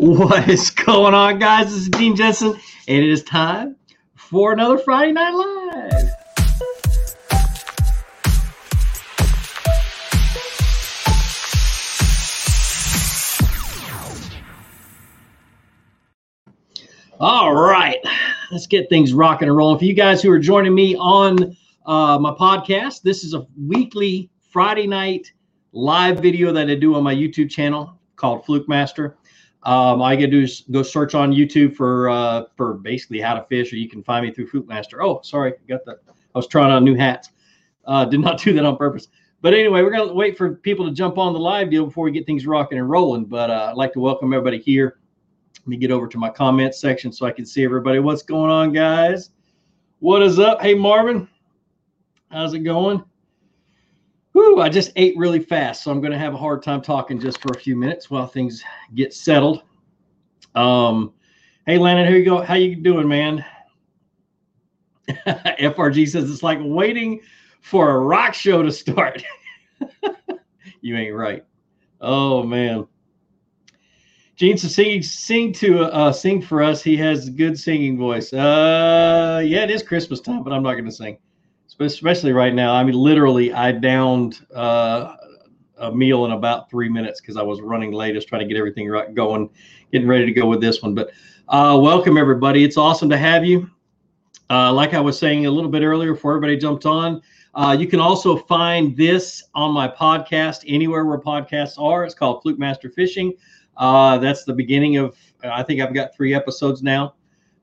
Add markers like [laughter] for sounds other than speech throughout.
What is going on, guys? This is Gene Jensen, and it is time for another Friday Night Live. All right, let's get things rocking and rolling. For you guys who are joining me on uh, my podcast, this is a weekly Friday night live video that I do on my YouTube channel called Fluke Master. Um, all you gotta do is go search on YouTube for uh, for basically how to fish, or you can find me through Fluke Master. Oh, sorry, got the. I was trying on new hats. Uh, did not [laughs] do that on purpose. But anyway, we're gonna wait for people to jump on the live deal before we get things rocking and rolling. But uh, I'd like to welcome everybody here. Let me get over to my comments section so I can see everybody. What's going on, guys? What is up? Hey, Marvin, how's it going? Whew, I just ate really fast, so I'm going to have a hard time talking just for a few minutes while things get settled. Um, hey, Landon, here you go. How you doing, man? [laughs] FRG says it's like waiting for a rock show to start. [laughs] you ain't right. Oh man. Gene to sing, sing to uh, sing for us. He has a good singing voice. Uh, yeah, it is Christmas time, but I'm not going to sing especially right now. I mean, literally, I downed uh, a meal in about three minutes because I was running late, just trying to get everything right going, getting ready to go with this one. But uh, welcome everybody. It's awesome to have you. Uh, like I was saying a little bit earlier, before everybody jumped on, uh, you can also find this on my podcast anywhere where podcasts are. It's called Fluke Master Fishing. Uh, that's the beginning of. I think I've got three episodes now.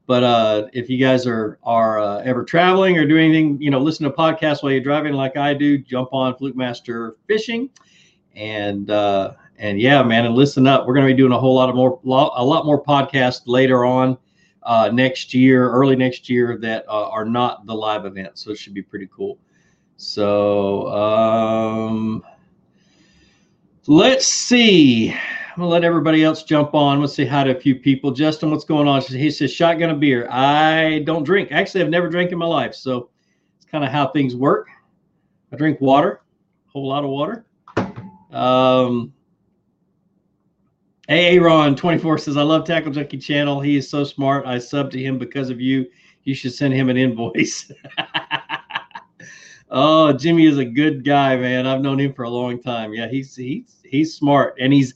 But uh, if you guys are are uh, ever traveling or doing anything, you know, listen to podcasts while you're driving, like I do, jump on Fluke Master Fishing, and uh, and yeah, man, and listen up. We're going to be doing a whole lot of more, a lot more podcasts later on uh, next year, early next year, that uh, are not the live event. So it should be pretty cool. So um, let's see. I'm gonna let everybody else jump on. Let's say hi to a few people. Justin, what's going on? He says shotgun a beer. I don't drink. Actually, I've never drank in my life, so it's kind of how things work. I drink water, a whole lot of water. Um, Aaron 24 says, I love Tackle Junkie channel. He is so smart. I sub to him because of you. You should send him an invoice. [laughs] oh, Jimmy is a good guy, man. I've known him for a long time. Yeah, he's he's he's smart and he's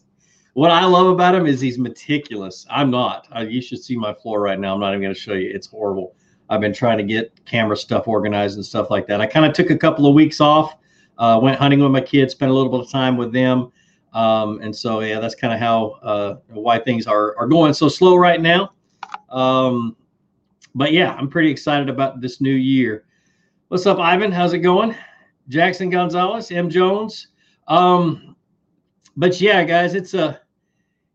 what I love about him is he's meticulous. I'm not. Uh, you should see my floor right now. I'm not even going to show you. It's horrible. I've been trying to get camera stuff organized and stuff like that. I kind of took a couple of weeks off, uh, went hunting with my kids, spent a little bit of time with them. Um, and so, yeah, that's kind of how, uh, why things are, are going so slow right now. Um, but yeah, I'm pretty excited about this new year. What's up, Ivan? How's it going? Jackson Gonzalez, M. Jones. Um, but yeah, guys, it's a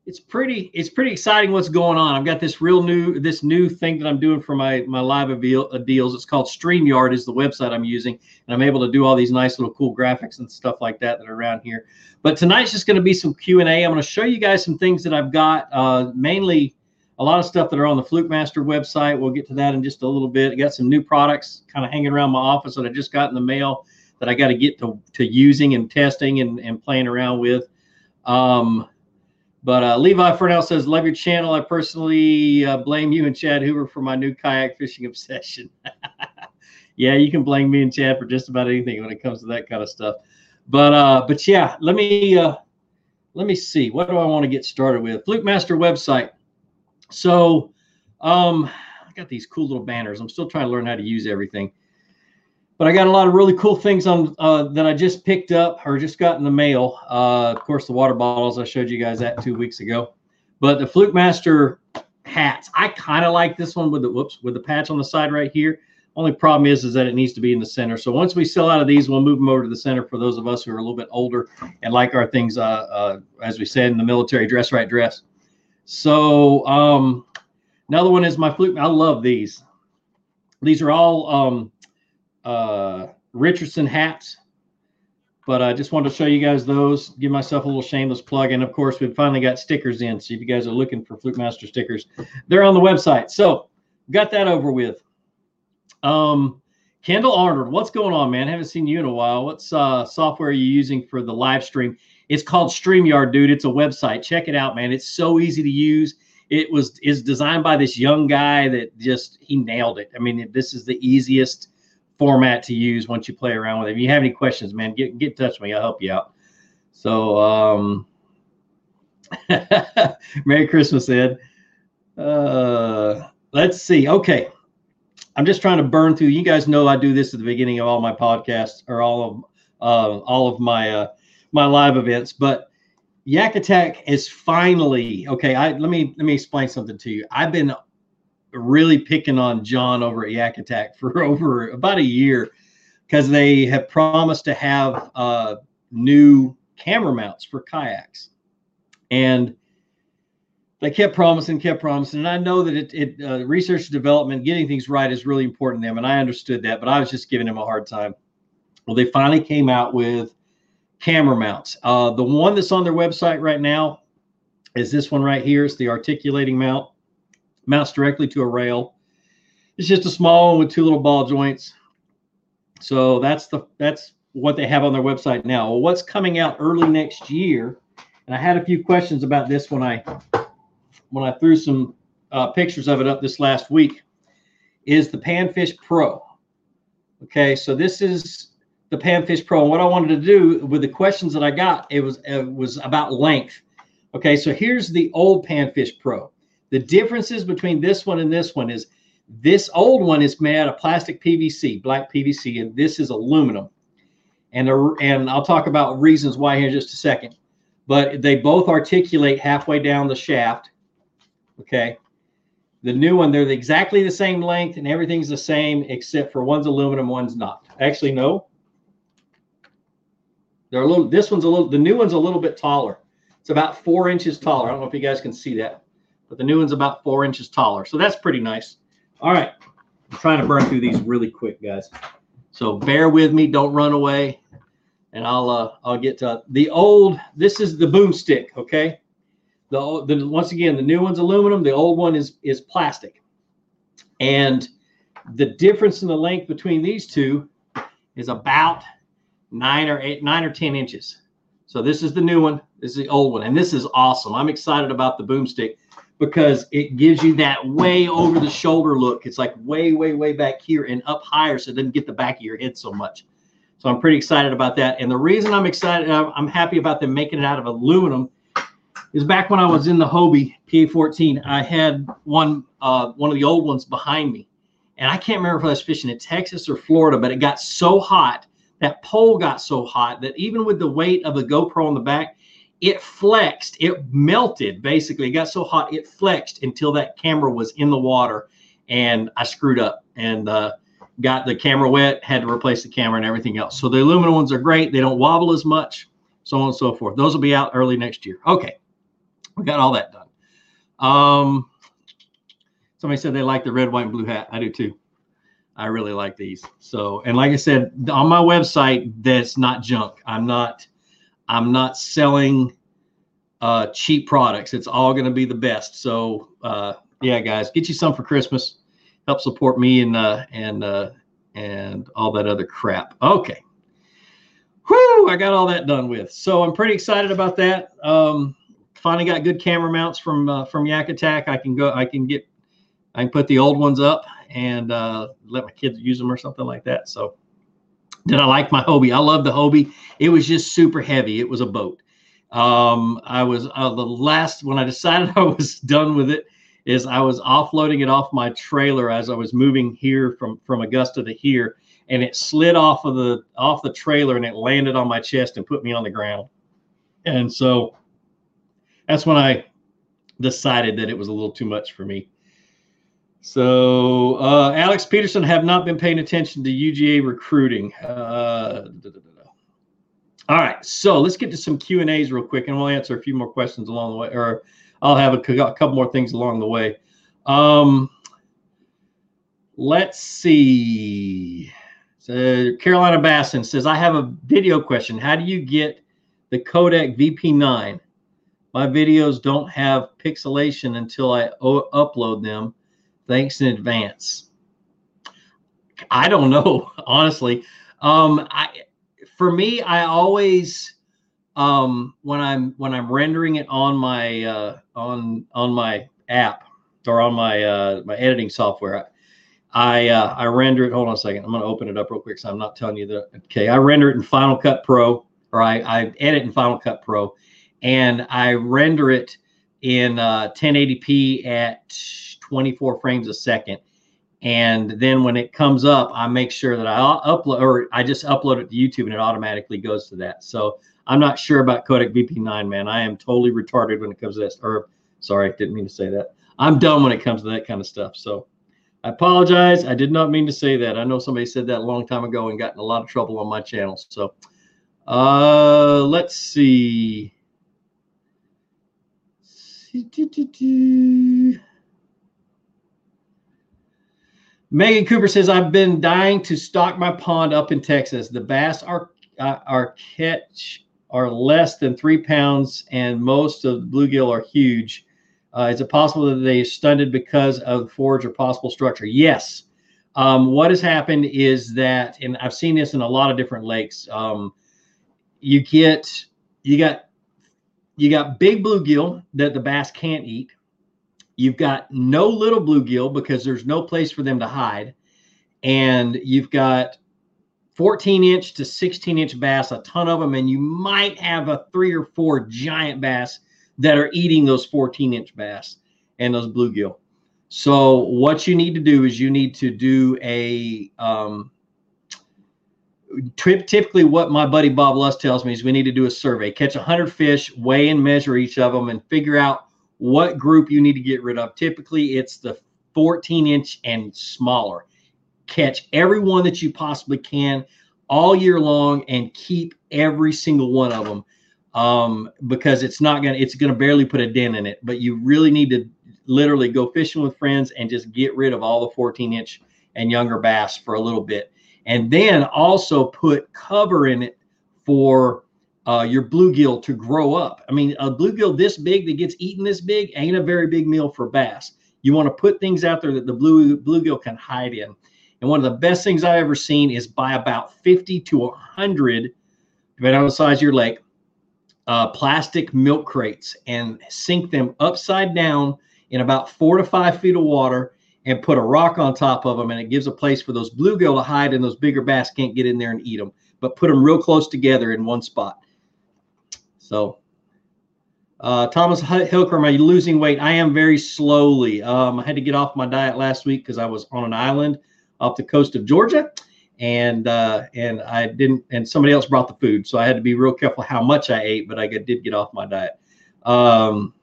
it's pretty it's pretty exciting what's going on. I've got this real new this new thing that I'm doing for my my live uh, deals. It's called StreamYard is the website I'm using, and I'm able to do all these nice little cool graphics and stuff like that that are around here. But tonight's just going to be some Q and A. I'm going to show you guys some things that I've got, uh, mainly a lot of stuff that are on the Fluke Master website. We'll get to that in just a little bit. I got some new products kind of hanging around my office that I just got in the mail that I got to get to to using and testing and and playing around with. Um, but uh, Levi Fernell says, "Love your channel. I personally uh, blame you and Chad Hoover for my new kayak fishing [laughs] obsession." [laughs] yeah, you can blame me and Chad for just about anything when it comes to that kind of stuff. But uh, but yeah, let me uh, let me see. What do I want to get started with? Fluke Master website. So um, I got these cool little banners. I'm still trying to learn how to use everything but I got a lot of really cool things on uh, that I just picked up or just got in the mail. Uh, of course, the water bottles I showed you guys that two weeks ago, but the Fluke Master hats. I kind of like this one with the whoops with the patch on the side right here. Only problem is is that it needs to be in the center. So once we sell out of these, we'll move them over to the center for those of us who are a little bit older and like our things, uh, uh as we said in the military, dress right dress. So um, another one is my Fluke. I love these. These are all. Um, uh, Richardson hats. But I just wanted to show you guys those, give myself a little shameless plug. And of course, we've finally got stickers in. So if you guys are looking for Fluke Master stickers, they're on the website. So got that over with. Um, Kendall Arnold, what's going on, man? Haven't seen you in a while. What's uh, software are you using for the live stream? It's called StreamYard, dude. It's a website. Check it out, man. It's so easy to use. It was is designed by this young guy that just he nailed it. I mean, this is the easiest format to use once you play around with it. If you have any questions, man, get get in touch with me. I'll help you out. So, um, [laughs] Merry Christmas, Ed. Uh, let's see. Okay. I'm just trying to burn through. You guys know I do this at the beginning of all my podcasts or all of uh, all of my uh, my live events. But Yak Attack is finally okay. I let me let me explain something to you. I've been really picking on John over at Yak Attack for [laughs] over about a year because they have promised to have uh, new camera mounts for kayaks, and they kept promising, kept promising. And I know that it, it uh, research development, getting things right is really important to them. And I understood that, but I was just giving them a hard time. Well, they finally came out with camera mounts. Uh, the one that's on their website right now is this one right here. It's the articulating mount, mounts directly to a rail. It's just a small one with two little ball joints. So that's the that's what they have on their website now. Well, what's coming out early next year? And I had a few questions about this when I when I threw some uh, pictures of it up this last week, is the Panfish Pro. Okay, so this is the Panfish Pro. And what I wanted to do with the questions that I got, it was it was about length. Okay, so here's the old Panfish Pro. The differences between this one and this one is this old one is made out of plastic PVC, black PVC, and this is aluminum. And, uh, and I'll talk about reasons why here in just a second. But they both articulate halfway down the shaft Okay. The new one, they're exactly the same length and everything's the same except for one's aluminum, one's not. Actually, no. They're a little, this one's a little, the new one's a little bit taller. It's about four inches taller. I don't know if you guys can see that, but the new one's about four inches taller. So that's pretty nice. All right. I'm trying to burn through these really quick, guys. So bear with me. Don't run away. And I'll, uh, I'll get to the old, this is the boomstick. Okay. The, the once again, the new one's aluminum. The old one is is plastic, and the difference in the length between these two is about nine or eight, nine or ten inches. So this is the new one. This is the old one, and this is awesome. I'm excited about the boomstick because it gives you that way over the shoulder look. It's like way, way, way back here and up higher, so it doesn't get the back of your head so much. So I'm pretty excited about that. And the reason I'm excited, I'm happy about them making it out of aluminum is back when I was in the Hobie PA14. I had one uh, one of the old ones behind me, and I can't remember if I was fishing in Texas or Florida, but it got so hot that pole got so hot that even with the weight of the GoPro on the back, it flexed. It melted basically. It got so hot it flexed until that camera was in the water, and I screwed up and uh, got the camera wet. Had to replace the camera and everything else. So the aluminum ones are great. They don't wobble as much, so on and so forth. Those will be out early next year. Okay we got all that done. Um, somebody said they like the red, white, and blue hat. I do too. I really like these. So, and like I said, on my website, that's not junk. I'm not, I'm not selling uh, cheap products. It's all going to be the best. So, uh, yeah, guys, get you some for Christmas. Help support me and uh, and uh, and all that other crap. Okay. Whoo! I got all that done with. So I'm pretty excited about that. Um, finally got good camera mounts from uh, from Yak Attack. I can go. I can get. I can put the old ones up and uh, let my kids use them or something like that. So, did I like my Hobie? I love the Hobie. It was just super heavy. It was a boat. Um, I was uh, the last when I decided [laughs] I was done with it. Is I was offloading it off my trailer as I was moving here from from Augusta to here, and it slid off of the off the trailer and it landed on my chest and put me on the ground. And so that's when I decided that it was a little too much for me. So uh, Alex Peterson have not been paying attention to UGA recruiting. Uh, All right, so let's get to some Q and A's real quick, and we'll answer a few more questions along the way, or I'll have a, a couple more things along the way. Um, let's see. So Carolina Basson says, "I have a video question. How do you get the Codec VP9? My videos don't have pixelation until I upload them. Thanks in advance. I don't know, [laughs] honestly. Um, I for me, I always um, when I'm when I'm rendering it on my uh, on on my app or on my uh, my editing software, I uh, I render it. Hold on a second. I'm going to open it up real quick, so I'm not telling you that. Okay, I render it in Final Cut Pro, or I, I edit in Final Cut Pro, and I render it in uh, 1080p at 24 frames a second. And then when it comes up, I make sure that I upload or I just upload it to YouTube and it automatically goes to that. So I'm not sure about Codec VP9, man. I am totally retarded when it comes to this. Or sorry, didn't mean to say that. I'm dumb when it comes to that kind of stuff. So I apologize. I did not mean to say that. I know somebody said that a long time ago and got in a lot of trouble on my channel. So uh, let's see. Megan Cooper says, I've been dying to stock my pond up in Texas. The bass are, uh, are catch are less than three pounds, and most of the bluegill are huge. Uh, is it possible that they stunted because of forage or possible structure? Yes. Um, what has happened is that, and I've seen this in a lot of different lakes. Um, you get you got you got big bluegill that the bass can't eat. You've got no little bluegill because there's no place for them to hide, and you've got 14 inch to 16 inch bass, a ton of them, and you might have a three or four giant bass that are eating those 14 inch bass and those bluegill. So what you need to do is you need to do a um, typically what my buddy Bob Lusk tells me is we need to do a survey, catch 100 fish, weigh and measure each of them, and figure out what group you need to get rid of. Typically, it's the 14 inch and smaller. Catch every one that you possibly can all year long and keep every single one of them um, because it's not gonna it's gonna barely put a dent in it. But you really need to literally go fishing with friends and just get rid of all the 14 inch and younger bass for a little bit, and then also put cover in it for uh, your bluegill to grow up. I mean, a bluegill this big that gets eaten this big ain't a very big meal for bass. You want to put things out there that the blue bluegill can hide in. And one of the best things I've ever seen is buy about 50 to 100, depending on the size of your lake, uh, plastic milk crates and sink them upside down in about four to five feet of water and put a rock on top of them. And it gives a place for those bluegill to hide and those bigger bass can't get in there and eat them, but put them real close together in one spot. So, uh, Thomas Hilker, you losing weight? I am very slowly. Um, I had to get off my diet last week because I was on an island off the coast of Georgia and uh, and I didn't, and somebody else brought the food, so I had to be real careful how much I ate, but I did get off my diet. Um,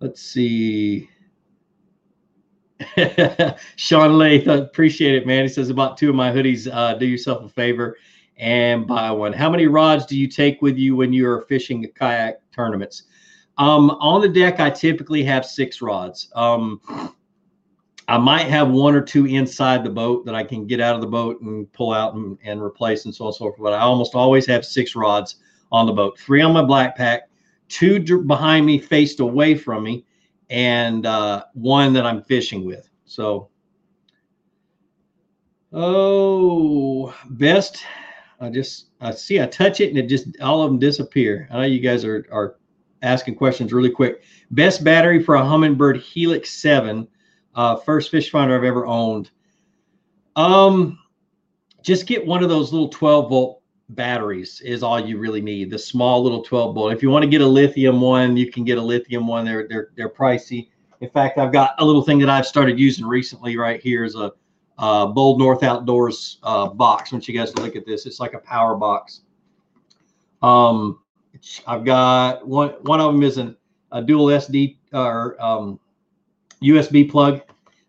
let's see. [laughs] Sean Lath, appreciate it, man. He says about two of my hoodies. Uh, do yourself a favor and buy one. How many rods do you take with you when you're fishing kayak tournaments? Um, on the deck, I typically have six rods. Um, I might have one or two inside the boat that I can get out of the boat and pull out and, and replace and so on and so forth. But I almost always have six rods on the boat, three on my black pack, two behind me faced away from me, and uh, one that I'm fishing with. So, oh, best. I just I see I touch it and it just all of them disappear. I know you guys are are asking questions really quick. Best battery for a Humminbird Helix 7 uh, first fish finder I've ever owned. Um, just get one of those little 12 volt batteries is all you really need. The small little 12 volt. If you want to get a lithium one, you can get a lithium one. They're they're they're pricey. In fact, I've got a little thing that I've started using recently. Right here is a uh, Bold North Outdoors uh, box. I want you guys to look at this. It's like a power box. Um, I've got one. One of them is an, a dual SD or um, USB plug.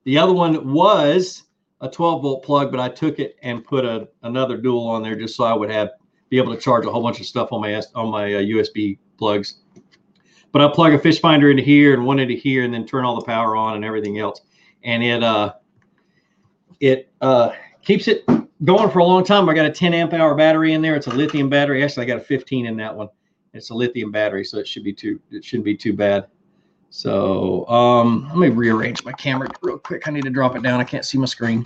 The other one was a 12 volt plug, but I took it and put a another dual on there just so I would have be able to charge a whole bunch of stuff on my on my uh, USB plugs. But I plug a fish finder into here and one into here, and then turn all the power on and everything else, and it uh it uh keeps it going for a long time. I got a 10 amp hour battery in there. It's a lithium battery. Actually, I got a 15 in that one. It's a lithium battery, so it should be too it shouldn't be too bad. So um, let me rearrange my camera real quick. I need to drop it down. I can't see my screen.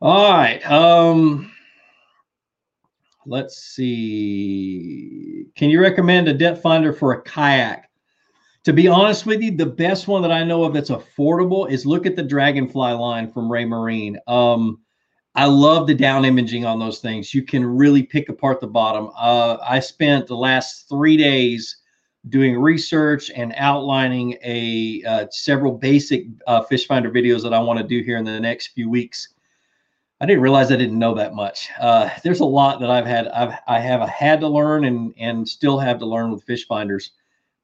All right. Um, let's see. Can you recommend a depth finder for a kayak? To be honest with you, the best one that I know of that's affordable is look at the Dragonfly line from Raymarine. Um, I love the down imaging on those things. You can really pick apart the bottom. Uh, I spent the last three days doing research and outlining a uh, several basic uh, fish finder videos that I want to do here in the next few weeks. I didn't realize I didn't know that much. Uh, there's a lot that I've had I've I have had to learn and and still have to learn with fish finders,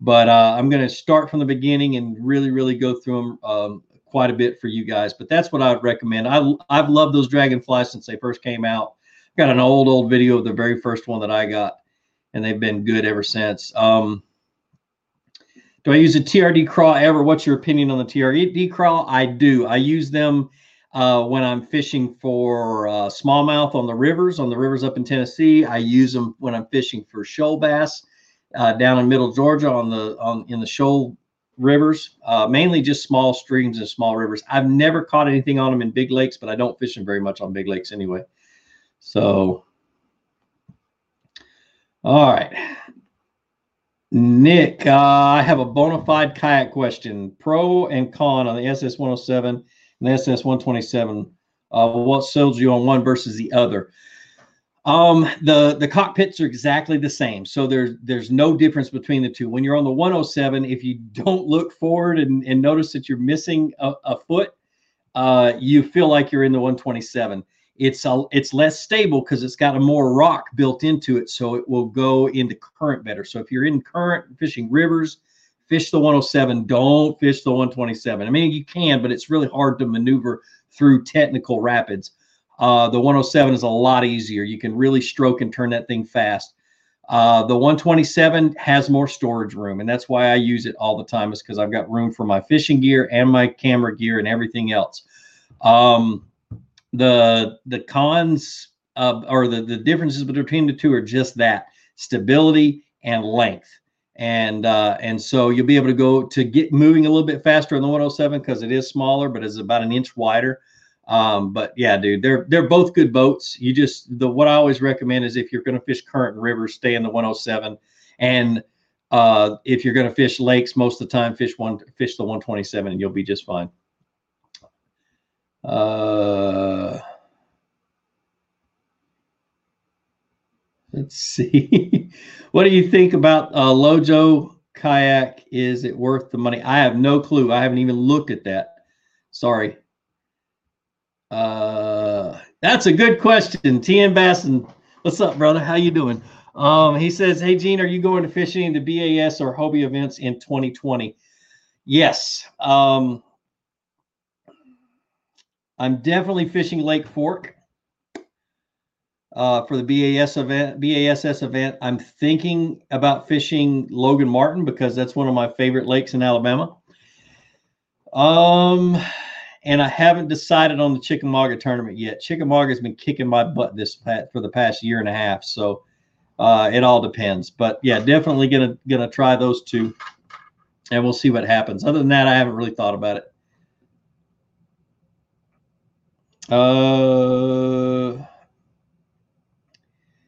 but uh, I'm going to start from the beginning and really really go through them um, quite a bit for you guys. But that's what I would recommend. I I've loved those dragonflies since they first came out. I've Got an old old video of the very first one that I got, and they've been good ever since. Um, do I use a TRD crawl ever? What's your opinion on the TRD crawl? I do. I use them uh, when I'm fishing for uh, smallmouth on the rivers, on the rivers up in Tennessee. I use them when I'm fishing for shoal bass uh, down in Middle Georgia on the on in the shoal rivers, uh, mainly just small streams and small rivers. I've never caught anything on them in big lakes, but I don't fish them very much on big lakes anyway. So, all right. Nick, uh, I have a Bonafide kayak question. Pro and con on the SS 107 and the SS 127. Uh, what sells you on one versus the other? Um, the the cockpits are exactly the same, so there's there's no difference between the two. When you're on the 107, if you don't look forward and, and notice that you're missing a, a foot, uh, you feel like you're in the 127 it's a, it's less stable because it's got a more rock built into it, so it will go into current better. So if you're in current fishing rivers, fish the 107. Don't fish the 127. I mean, you can, but it's really hard to maneuver through technical rapids. Uh, the 107 is a lot easier. You can really stroke and turn that thing fast. Uh, the 127 has more storage room, and that's why I use it all the time. Is because I've got room for my fishing gear and my camera gear and everything else. Um, the the cons uh, or the, the differences between the two are just that stability and length and uh, and so you'll be able to go to get moving a little bit faster on the 107 because it is smaller but it's about an inch wider um, but yeah dude they're they're both good boats you just the what i always recommend is if you're going to fish current rivers stay in the 107 and uh, if you're going to fish lakes most of the time fish one fish the 127 and you'll be just fine uh, let's see. [laughs] what do you think about uh, Lojo kayak? Is it worth the money? I have no clue. I haven't even looked at that. Sorry. Uh, that's a good question. TN Basson. What's up, brother? How you doing? Um, he says, Hey Gene, are you going to fishing the BASS or Hobie events in 2020? Yes. Um, I'm definitely fishing Lake Fork uh, for the BASS event, BASS event. I'm thinking about fishing Logan Martin because that's one of my favorite lakes in Alabama. Um, and I haven't decided on the Chickamauga tournament yet. Chickamauga has been kicking my butt this for the past year and a half, so uh, it all depends. But yeah, definitely gonna gonna try those two, and we'll see what happens. Other than that, I haven't really thought about it. Uh,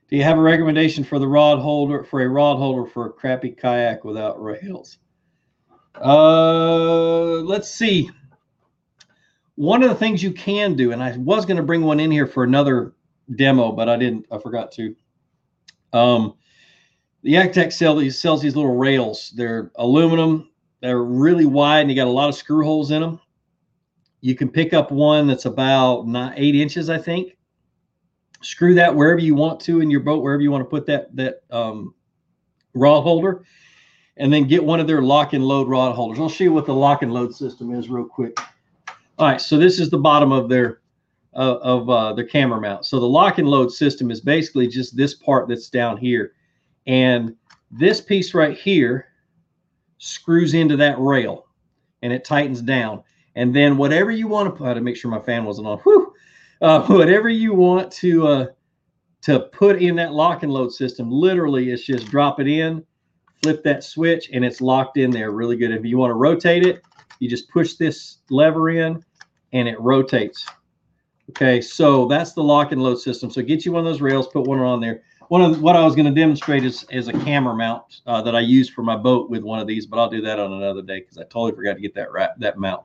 do you have a recommendation for the rod holder for a rod holder for a crappy kayak without rails? Uh, let's see. One of the things you can do, and I was going to bring one in here for another demo, but I didn't. I forgot to. Um, the Yak Attack sell these sells these little rails. They're aluminum. They're really wide, and you got a lot of screw holes in them. You can pick up one that's about not eight inches, I think. Screw that wherever you want to in your boat, wherever you want to put that that um, rod holder, and then get one of their lock and load rod holders. I'll show you what the lock and load system is real quick. All right, so this is the bottom of their uh, of uh, their camera mount. So the lock and load system is basically just this part that's down here, and this piece right here screws into that rail, and it tightens down. And then whatever you want to put, to make sure my fan wasn't on. Whew, uh, [laughs] whatever you want to uh, to put in that lock and load system, literally, it's just drop it in, flip that switch and it's locked in there really good. If you want to rotate it, you just push this lever in and it rotates. Okay, so that's the lock and load system. So get you one of those rails, put one on there. One of the, what I was going to demonstrate is, is a camera mount uh, that I use for my boat with one of these, but I'll do that on another day because I totally forgot to get that wrap, that mount.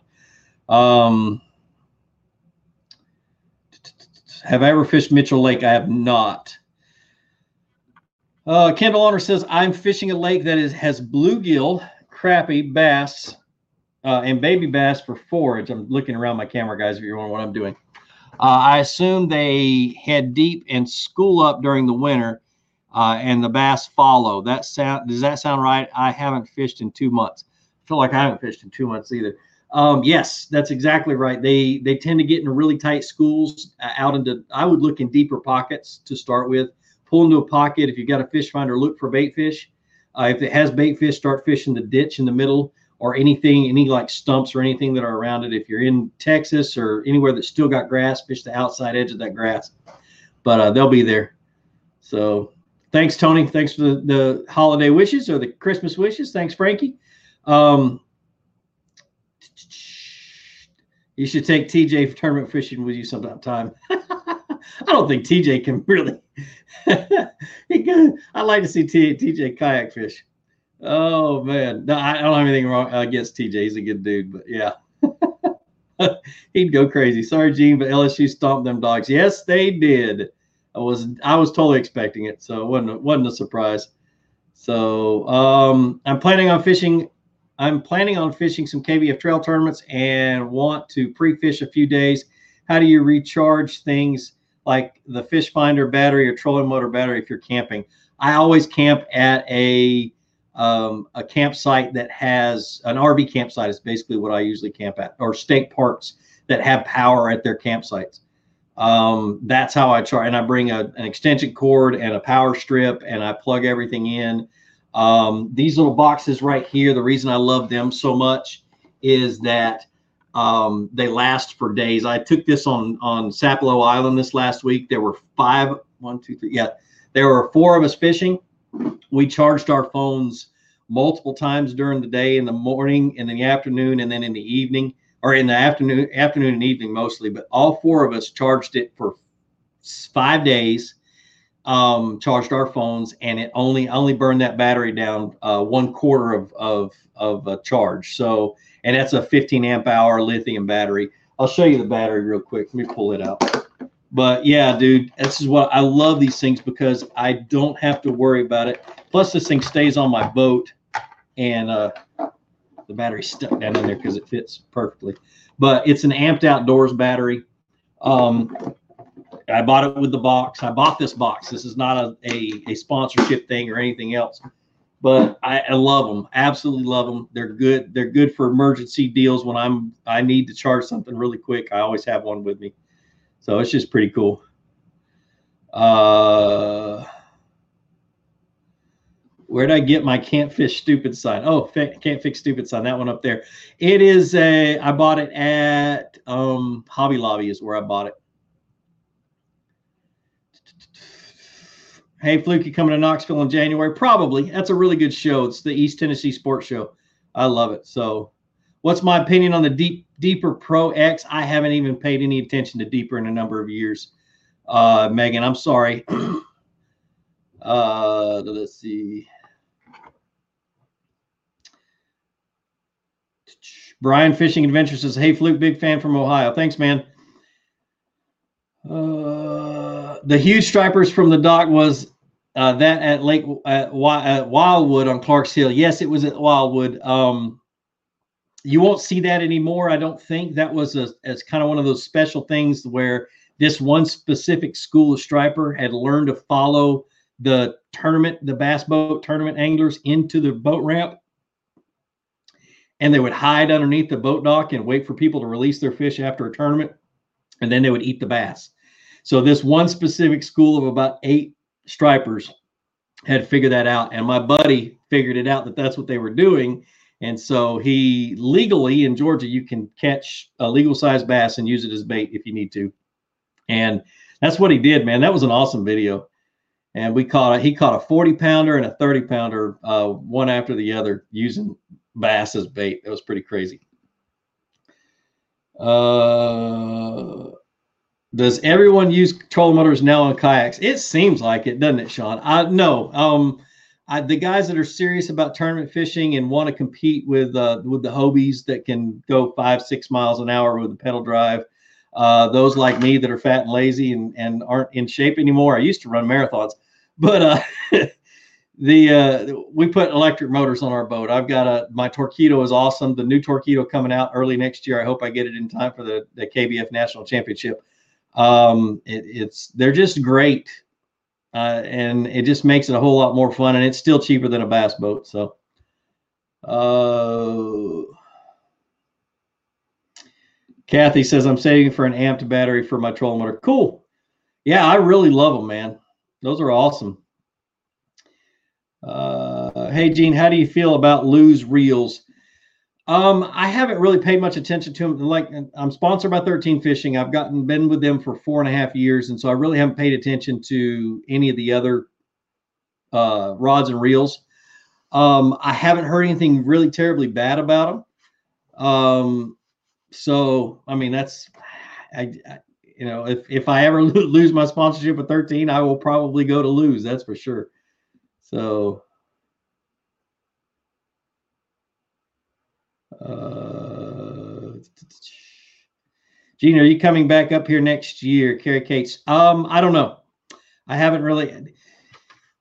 Um, have I ever fished Mitchell Lake? I have not. Uh, Kendall Honor says, I'm fishing a lake that is has bluegill, crappie, bass, uh, and baby bass for forage. I'm looking around my camera, guys, if you're wondering what I'm doing. Uh, I assume they head deep and school up during the winter, uh, and the bass follow. That sound does that sound right? I haven't fished in two months. I feel like I haven't fished in two months either. Um, yes, that's exactly right. They they tend to get in really tight schools uh, out into. I would look in deeper pockets to start with. Pull into a pocket. If you've got a fish finder, look for bait fish. Uh, if it has bait fish, start fishing the ditch in the middle or anything, any like stumps or anything that are around it. If you're in Texas or anywhere that's still got grass, fish the outside edge of that grass. But uh, they'll be there. So thanks, Tony. Thanks for the, the holiday wishes or the Christmas wishes. Thanks, Frankie. Um, you should take TJ for tournament fishing with you sometime. [laughs] I don't think TJ can really. [laughs] he can, I like to see T, TJ kayak fish. Oh man, no, I don't have anything wrong against TJ. He's a good dude, but yeah, [laughs] he'd go crazy. Sorry, Gene, but LSU stomped them dogs. Yes, they did. I was I was totally expecting it, so it wasn't wasn't a surprise. So um, I'm planning on fishing. I'm planning on fishing some KBF trail tournaments and want to pre-fish a few days. How do you recharge things like the fish finder battery or trolling motor battery if you're camping? I always camp at a um, a campsite that has an RV campsite is basically what I usually camp at, or state parks that have power at their campsites. Um, that's how I try. And I bring a, an extension cord and a power strip and I plug everything in. Um, these little boxes right here, the reason I love them so much is that um, they last for days. I took this on on Sapelo Island this last week. There were five, one, two, three. Yeah, there were four of us fishing we charged our phones multiple times during the day in the morning in the afternoon and then in the evening or in the afternoon afternoon and evening mostly but all four of us charged it for five days um, charged our phones and it only only burned that battery down uh, one quarter of of of a charge. So and that's a 15 amp hour lithium battery. I'll show you the battery real quick. Let me pull it out but yeah, dude, this is what I love these things because I don't have to worry about it. Plus, this thing stays on my boat, and uh, the battery's stuck down in there because it fits perfectly. But it's an amped outdoors battery. Um, I bought it with the box. I bought this box. This is not a, a, a sponsorship thing or anything else, but I, I love them. Absolutely love them. They're good. They're good for emergency deals when I'm I need to charge something really quick. I always have one with me. So it's just pretty cool. Uh, where'd I get my can't fish stupid sign? Oh, can't fix stupid sign. That one up there. It is a. I bought it at um, Hobby Lobby. Is where I bought it. Hey, Fluky coming to Knoxville in January? Probably. That's a really good show. It's the East Tennessee Sports Show. I love it. So What's my opinion on the deep deeper Pro X? I haven't even paid any attention to deeper in a number of years. Uh, Megan, I'm sorry. [clears throat] uh, let's see. Brian Fishing Adventure says, "Hey Fluke, big fan from Ohio. Thanks, man." Uh, the huge stripers from the dock was uh, that at Lake at, at Wildwood on Clarks Hill. Yes, it was at Wildwood. Um, you won't see that anymore. I don't think that was a as kind of one of those special things where this one specific school of striper had learned to follow the tournament, the bass boat tournament anglers into the boat ramp. And they would hide underneath the boat dock and wait for people to release their fish after a tournament. And then they would eat the bass. So this one specific school of about eight stripers had figured that out. And my buddy figured it out that that's what they were doing and so he legally in Georgia, you can catch a legal size bass and use it as bait if you need to. And that's what he did, man. That was an awesome video. and we caught a, he caught a 40 pounder and a 30 pounder, uh, one after the other, using bass as bait. It was pretty crazy. Uh, does everyone use trolling motors now on kayaks? It seems like it, doesn't it, Sean? I no. Um, I, the guys that are serious about tournament fishing and want to compete with uh, with the Hobies that can go five six miles an hour with a pedal drive, uh, those like me that are fat and lazy and, and aren't in shape anymore. I used to run marathons, [laughs] but uh, the uh, we put electric motors on our boat. I've got a my Torqeedo is awesome. The new Torqeedo coming out early next year. I hope I get it in time for the, the KBF National Championship. Um, it, it's they're just great, uh, and it just makes it a whole lot more fun. And it's still cheaper than a bass boat. So, uh, Kathy says I'm saving for an amped battery for my trolling motor. Cool. Yeah, I really love them, man. Those are awesome. Uh, hey, Gene, how do you feel about Lew's reels? Um, I haven't really paid much attention to them. Like I'm sponsored by 13 Fishing. I've gotten been with them for four and a half years, and so I really haven't paid attention to any of the other uh, rods and reels. Um, I haven't heard anything really terribly bad about them. Um, so I mean that's, I, I, you know, if if I ever [laughs] Lew's my sponsorship with 13, I will probably go to lose. That's for sure. So Uh, Gene, are you coming back up here next year? Carrie Cates. Um, I don't know. I haven't really.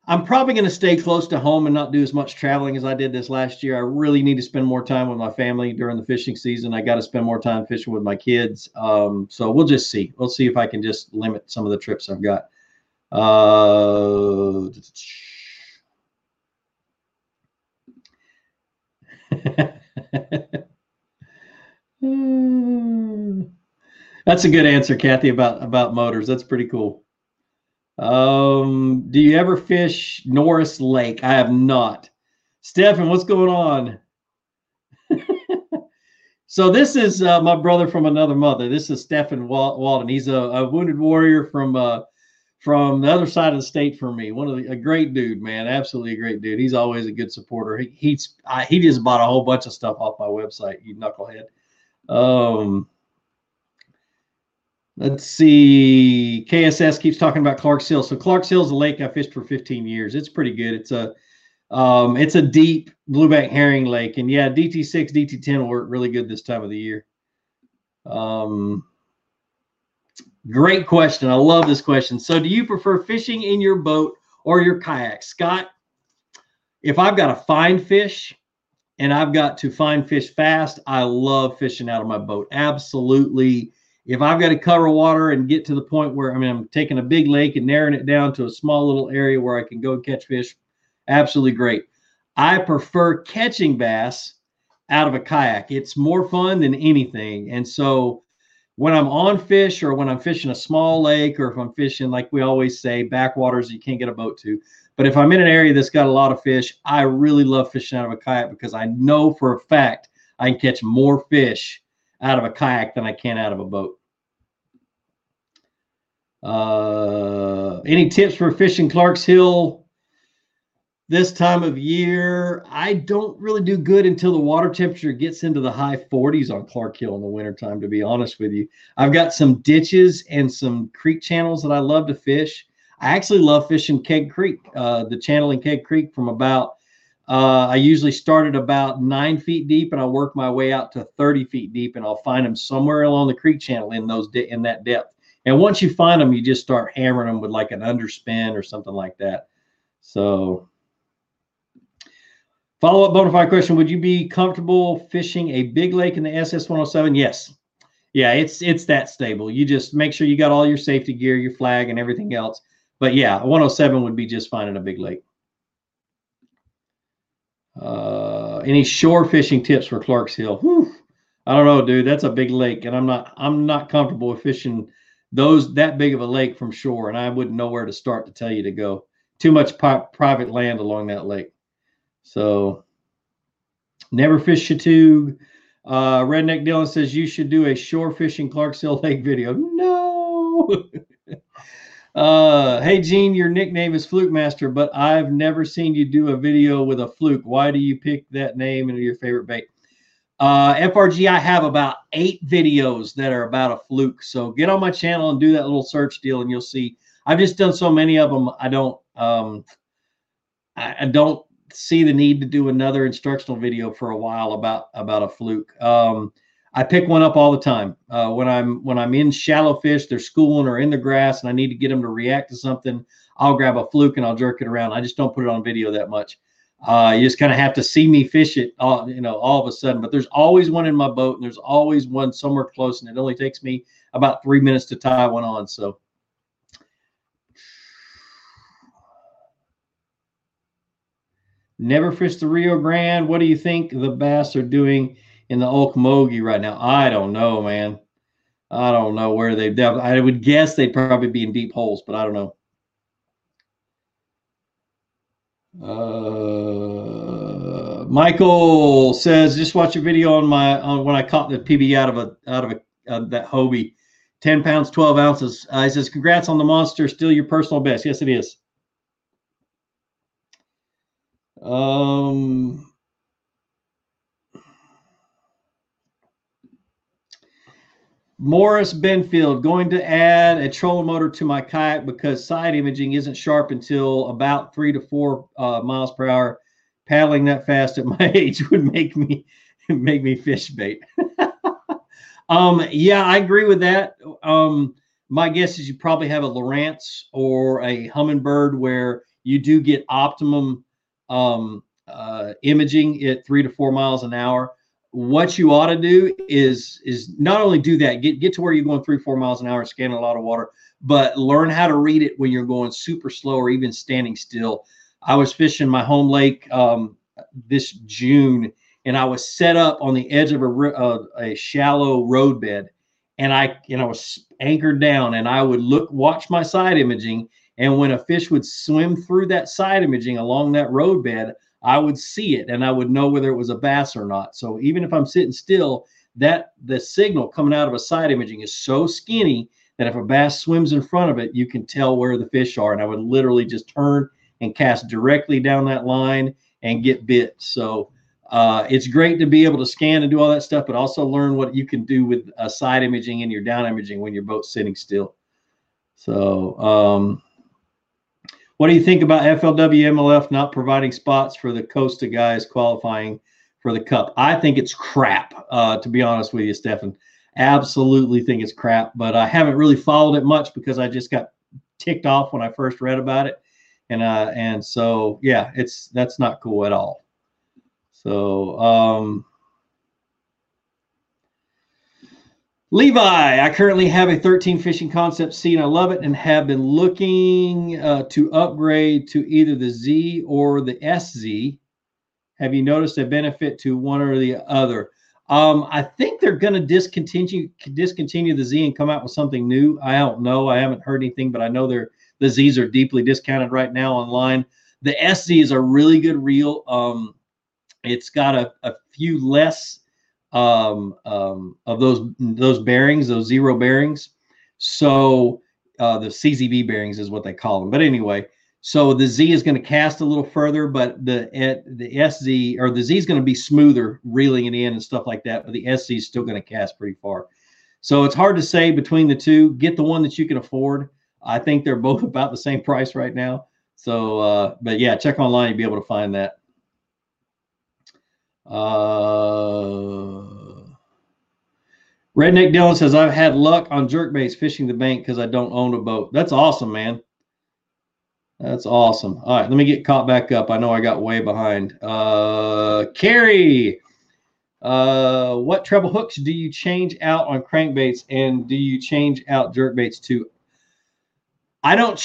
I'm probably going to stay close to home and not do as much traveling as I did this last year. I really need to spend more time with my family during the fishing season. I got to spend more time fishing with my kids. Um, so we'll just see. We'll see if I can just limit some of the trips I've got. Uh, [laughs] [laughs] That's a good answer, Kathy, about about motors. That's pretty cool. Um, do you ever fish Norris Lake? I have not. Stefan, what's going on? [laughs] so this is uh, my brother from another mother. This is Stefan Walden. He's a, a wounded warrior from uh, from the other side of the state for me. One of the, a great dude, man, absolutely a great dude. He's always a good supporter. He he's I, he just bought a whole bunch of stuff off my website. You knucklehead. Um, let's see. KSS keeps talking about Clark's Hill. So Clark's Hill is a lake I fished for 15 years. It's pretty good. It's a um, it's a deep blueback herring lake, and yeah, DT6, DT10 will work really good this time of the year. Um, Great question. I love this question. So, do you prefer fishing in your boat or your kayak? Scott, if I've got to find fish and I've got to find fish fast, I love fishing out of my boat. Absolutely. If I've got to cover water and get to the point where I mean, I'm taking a big lake and narrowing it down to a small little area where I can go catch fish, absolutely great. I prefer catching bass out of a kayak. It's more fun than anything. And so, when I'm on fish or when I'm fishing a small lake or if I'm fishing, like we always say, backwaters you can't get a boat to. But if I'm in an area that's got a lot of fish, I really love fishing out of a kayak because I know for a fact I can catch more fish out of a kayak than I can out of a boat. Uh, any tips for fishing Clark's Hill this time of year. I don't really do good until the water temperature gets into the high 40s on Clark Hill in the wintertime, to be honest with you. I've got some ditches and some creek channels that I love to fish. I actually love fishing Keg Creek, uh, the channel in Keg Creek from about, uh, I usually start at about nine feet deep and I'll work my way out to 30 feet deep and I'll find them somewhere along the creek channel in those in that depth. And once you find them, you just start hammering them with like an underspin or something like that. So Follow up Bonafide question: Would you be comfortable fishing a big lake in the SS 107? Yes. Yeah, it's it's that stable. You just make sure you got all your safety gear, your flag, and everything else. But yeah, 107 would be just fine in a big lake. Uh, any shore fishing tips for Clark's Hill? Whew. I don't know, dude. That's a big lake, and I'm not I'm not comfortable with fishing those that big of a lake from shore, and I wouldn't know where to start to tell you to go. Too much private land along that lake. So never fish Chattoog. Uh, Redneck Dylan says you should do a shore fishing Clarksville Lake video. No. [laughs] Uh, hey Gene, your nickname is Fluke Master, but I've never seen you do a video with a fluke. Why do you pick that name and your favorite bait? Uh, FRG, I have about eight videos that are about a fluke. So get on my channel and do that little search deal, and you'll see. I've just done so many of them. I don't, um, I, I don't see the need to do another instructional video for a while about about a fluke. Um, I pick one up all the time uh, when I'm when I'm in shallow fish, they're schooling or in the grass, and I need to get them to react to something. I'll grab a fluke and I'll jerk it around. I just don't put it on video that much. Uh, you just kind of have to see me fish it, all, you know, all of a sudden. But there's always one in my boat, and there's always one somewhere close, and it only takes me about three minutes to tie one on. So. Never fished the Rio Grande. What do you think the bass are doing in the Okmulgee right now? I don't know, man. I don't know where they've. I would guess they'd probably be in deep holes, but I don't know. Uh, Michael says, just watch a video on my on when I caught the PB out of a out of a that Hobie, ten pounds, twelve ounces. Uh, he says, congrats on the monster, still your personal best. Yes, it is. Um. Morris Benfield going to add a trolling motor to my kayak because side imaging isn't sharp until about three to four uh, miles per hour. Paddling that fast at [laughs] my age would make me [laughs] make me fish bait. [laughs] um, yeah, I agree with that. Um, my guess is you probably have a Lowrance or a Humminbird where you do get optimum um, uh, imaging at three to four miles an hour what you ought to do is is not only do that get get to where you're going three four miles an hour scanning a lot of water but learn how to read it when you're going super slow or even standing still. I was fishing my home lake um, this june and i was set up on the edge of a, uh, a shallow roadbed and i and i was anchored down and i would look watch my side imaging and when a fish would swim through that side imaging along that roadbed I would see it and I would know whether it was a bass or not. So even if I'm sitting still, that the signal coming out of a side imaging is so skinny that if a bass swims in front of it, you can tell where the fish are. And I would literally just turn and cast directly down that line and get bit. So uh, it's great to be able to scan and do all that stuff, but also learn what you can do with a side imaging and your down imaging when your boat's sitting still. So um, what do you think about FLW MLF not providing spots for the Costa guys qualifying for the Cup? I think it's crap, uh, to be honest with you, Stefan. Absolutely think it's crap, but I haven't really followed it much because I just got ticked off when I first read about it, and uh, and so yeah, it's that's not cool at all. So um, Levi, I currently have a 13 fishing concept C and I love it and have been looking uh, to upgrade to either the Z or the SZ. Have you noticed a benefit to one or the other? Um, I think they're going to discontinue discontinue the Z and come out with something new. I don't know. I haven't heard anything, but I know they're the Z's are deeply discounted right now online. The SZ is a really good reel. Um, it's got a, a few less um, um, of those those bearings, those zero bearings. So uh, the CZB bearings is what they call them. But anyway, so the Z is going to cast a little further, but the the SZ or the Z is going to be smoother, reeling it in and stuff like that. But the SZ is still going to cast pretty far. So it's hard to say between the two. Get the one that you can afford. I think they're both [laughs] about the same price right now. So, uh, but yeah, check online. You'll be able to find that. Uh, Redneck Dylan says, I've had luck on jerkbaits fishing the bank because I don't own a boat. That's awesome, man. That's awesome. All right, let me get caught back up. I know I got way behind. Uh, Carrie, uh, what treble hooks do you change out on crankbaits and do you change out jerkbaits too? I don't.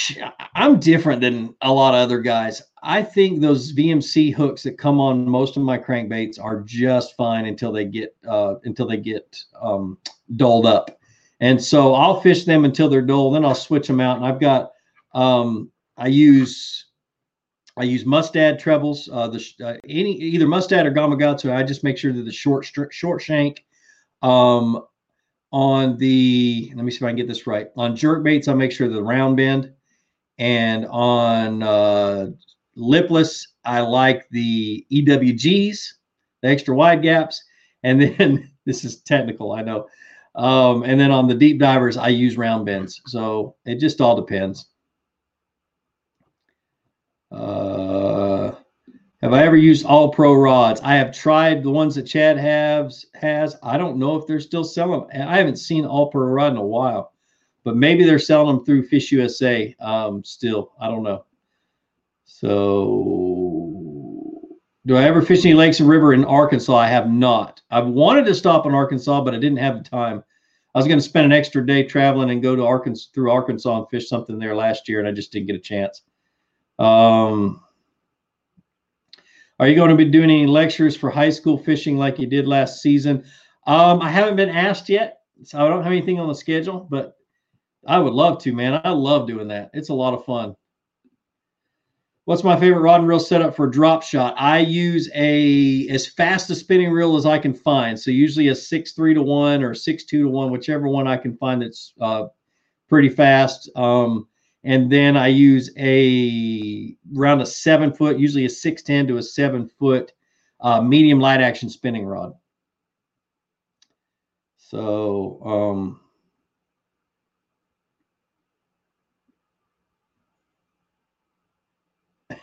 I'm different than a lot of other guys. I think those VMC hooks that come on most of my crankbaits are just fine until they get uh, until they get um, dulled up, and so I'll fish them until they're dull. Then I'll switch them out, and I've got um, I use I use Mustad trebles, uh, the uh, any either Mustad or Gamakatsu. I just make sure that the short short shank. Um, on the let me see if I can get this right. On jerk baits, I make sure the round bend And on uh, lipless, I like the EWGs, the extra wide gaps. And then [laughs] this is technical, I know. Um, and then on the deep divers, I use round bends. So it just all depends. Uh, have I ever used all pro rods? I have tried the ones that Chad has has. I don't know if they're still selling. I haven't seen all pro rod in a while, but maybe they're selling them through Fish USA um, still. I don't know. So, do I ever fish any lakes and river in Arkansas? I have not. I've wanted to stop in Arkansas, but I didn't have the time. I was going to spend an extra day traveling and go to Arkansas through Arkansas and fish something there last year, and I just didn't get a chance. Um, are you going to be doing any lectures for high school fishing like you did last season? Um, I haven't been asked yet, so I don't have anything on the schedule, but I would love to, man. I love doing that. It's a lot of fun. What's my favorite rod and reel setup for drop shot? I use a as fast a spinning reel as I can find. So usually a six three to one or six two to one, whichever one I can find that's uh, pretty fast. Um, and then I use a around a seven foot, usually a six ten to a seven foot uh, medium light action spinning rod. So um,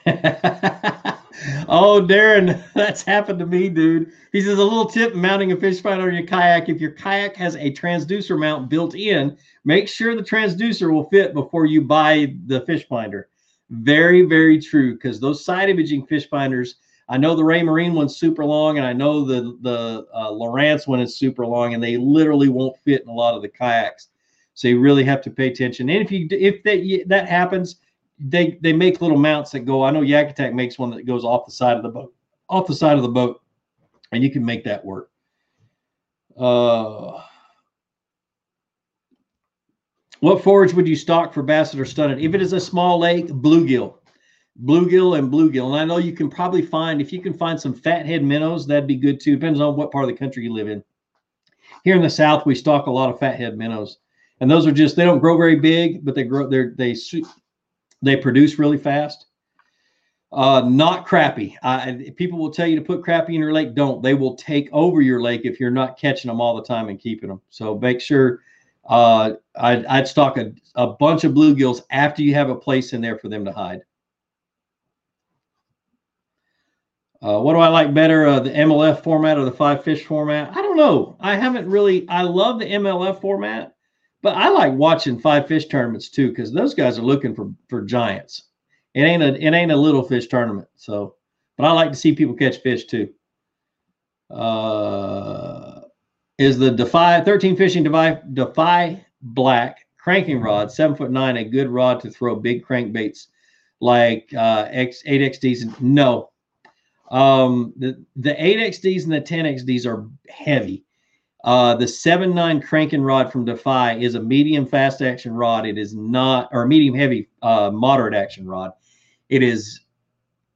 [laughs] oh, Darren, [laughs] that's happened to me, dude. He says a little tip mounting a fish finder on your kayak. If your kayak has a transducer mount built in, make sure the transducer will fit before you buy the fish finder. Very, very true. Because those side imaging fish finders, I know the Raymarine one's super long, and I know the the uh, Lowrance one is super long, and they literally won't fit in a lot of the kayaks. So you really have to pay attention. And if you if that that happens, they they make little mounts that go. I know Yak Attack makes one that goes off the side of the boat, off the side of the boat, and you can make that work. Uh, what forage would you stock for basset or stunted? If it is a small lake, bluegill, bluegill and bluegill. And I know you can probably find if you can find some fathead minnows, that'd be good too. Depends on what part of the country you live in. Here in the south, we stock a lot of fathead minnows, and those are just they don't grow very big, but they grow. They're they they produce really fast. Uh, not crappie. I, people will tell you to put crappie in your lake. Don't. They will take over your lake if you're not catching them all the time and keeping them. So make sure. Uh, I'd, I'd stock a, a bunch of bluegills after you have a place in there for them to hide. Uh, what do I like better, uh, the MLF format or the five fish format? I don't know. I haven't really. I love the MLF format, but I like watching five fish tournaments too because those guys are looking for for giants. It ain't a it ain't a little fish tournament. So, but I like to see people catch fish too. Uh, is the Defy 13 fishing Defy Defy Black cranking rod seven foot nine a good rod to throw big crankbaits like uh, X 8XDs? No. Um, the the 8XDs and the 10XDs are heavy. Uh, the seven nine cranking rod from Defy is a medium fast action rod. It is not, or medium heavy uh, moderate action rod. It is,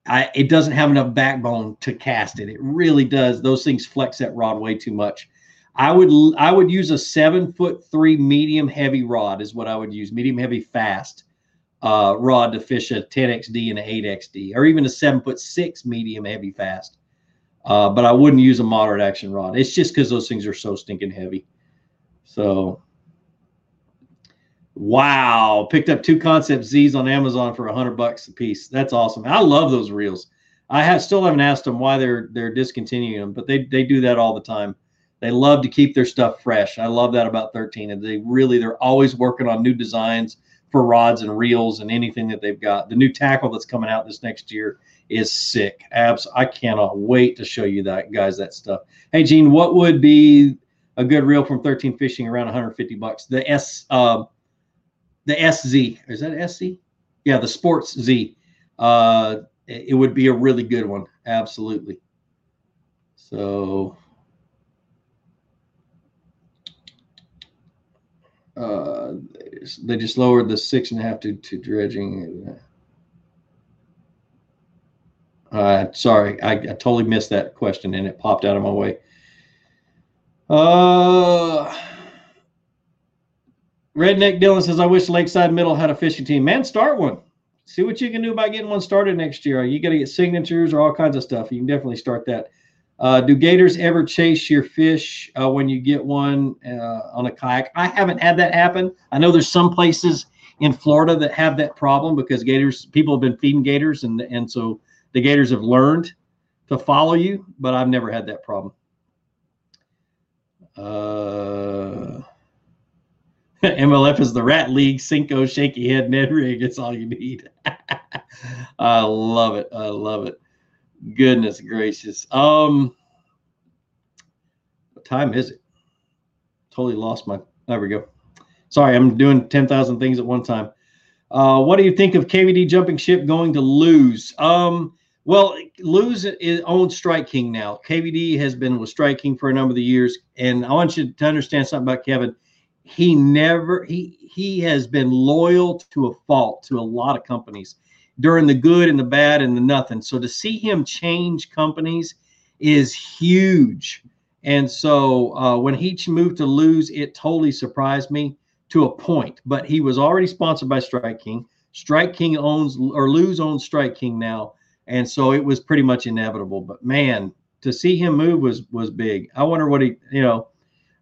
I, it doesn't have enough backbone to cast it. It really does. Those things flex that rod way too much. I would I would use a seven foot three medium heavy rod is what I would use. Medium heavy fast uh, rod to fish a 10xd and an 8xd, or even a seven foot six medium heavy fast. Uh, but I wouldn't use a moderate action rod. It's just because those things are so stinking heavy. So, wow, picked up two Concept Z's on Amazon for a hundred bucks a piece. That's awesome. I love those reels. I have still haven't asked them why they're they're discontinuing them, but they they do that all the time. They love to keep their stuff fresh. I love that about 13. And they really they're always working on new designs for rods and reels and anything that they've got. The new tackle that's coming out this next year is sick. Abs, I cannot wait to show you that, guys. That stuff. Hey, Gene, what would be a good reel from 13 Fishing around 150 bucks? The S, uh, the SZ. Is that SC? Yeah, the Sports Z. Uh, it would be a really good one. Absolutely. So. Uh, they just lowered the six and a half to, to dredging. Uh, sorry, I, I, totally missed that question and it popped out of my way. Uh, Redneck Dylan says, I wish Lakeside Middle had a fishing team. Man, start one. see what you can do about getting one started next year. You got to get signatures or all kinds of stuff. You can definitely start that. Uh, do gators ever chase your fish uh, when you get one uh, on a kayak? I haven't had that happen. I know there's some places in Florida that have that problem because gators, people have been feeding gators, and and so the gators have learned to follow you. But I've never had that problem. Uh, [laughs] MLF is the Rat League, Senko, shaky head, Ned rig. It's all you need. [laughs] I love it. I love it. Goodness gracious. Um, what time is it? Totally lost my. There we go. Sorry, I'm doing 10,000 things at one time. Uh, what do you think of KVD jumping ship going to Lew's? Um, well, Lew's is owns Strike King now. KVD has been with Strike King for a number of years, and I want you to understand something about Kevin. He never he he has been loyal to a fault to a lot of companies during the good and the bad and the nothing. So to see him change companies is huge. And so uh, when he moved to Lew's it totally surprised me to a point. But he was already sponsored by strike king. Strike king owns or Lew's owns strike king now and so it was pretty much inevitable but man to see him move was was big i wonder what he you know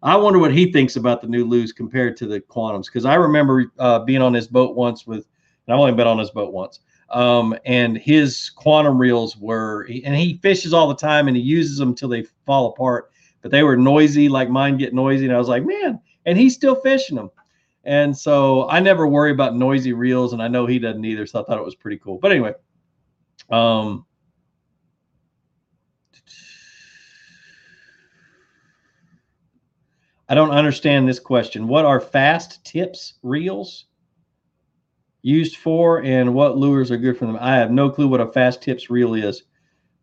I wonder what he thinks about the new Lew's compared to the Quantums because I remember uh, being on his boat once with, and I've only been on his boat once, um, and his quantum reels were, and he fishes all the time and he uses them until they fall apart, but they were noisy, like mine get noisy, and I was like, man, and he's still fishing them. And so I never worry about noisy reels, and I know he doesn't either. So I thought it was pretty cool. But anyway, um, I don't understand this question. What are fast tips reels used for, and what lures are good for them? I have no clue what a fast tips reel is.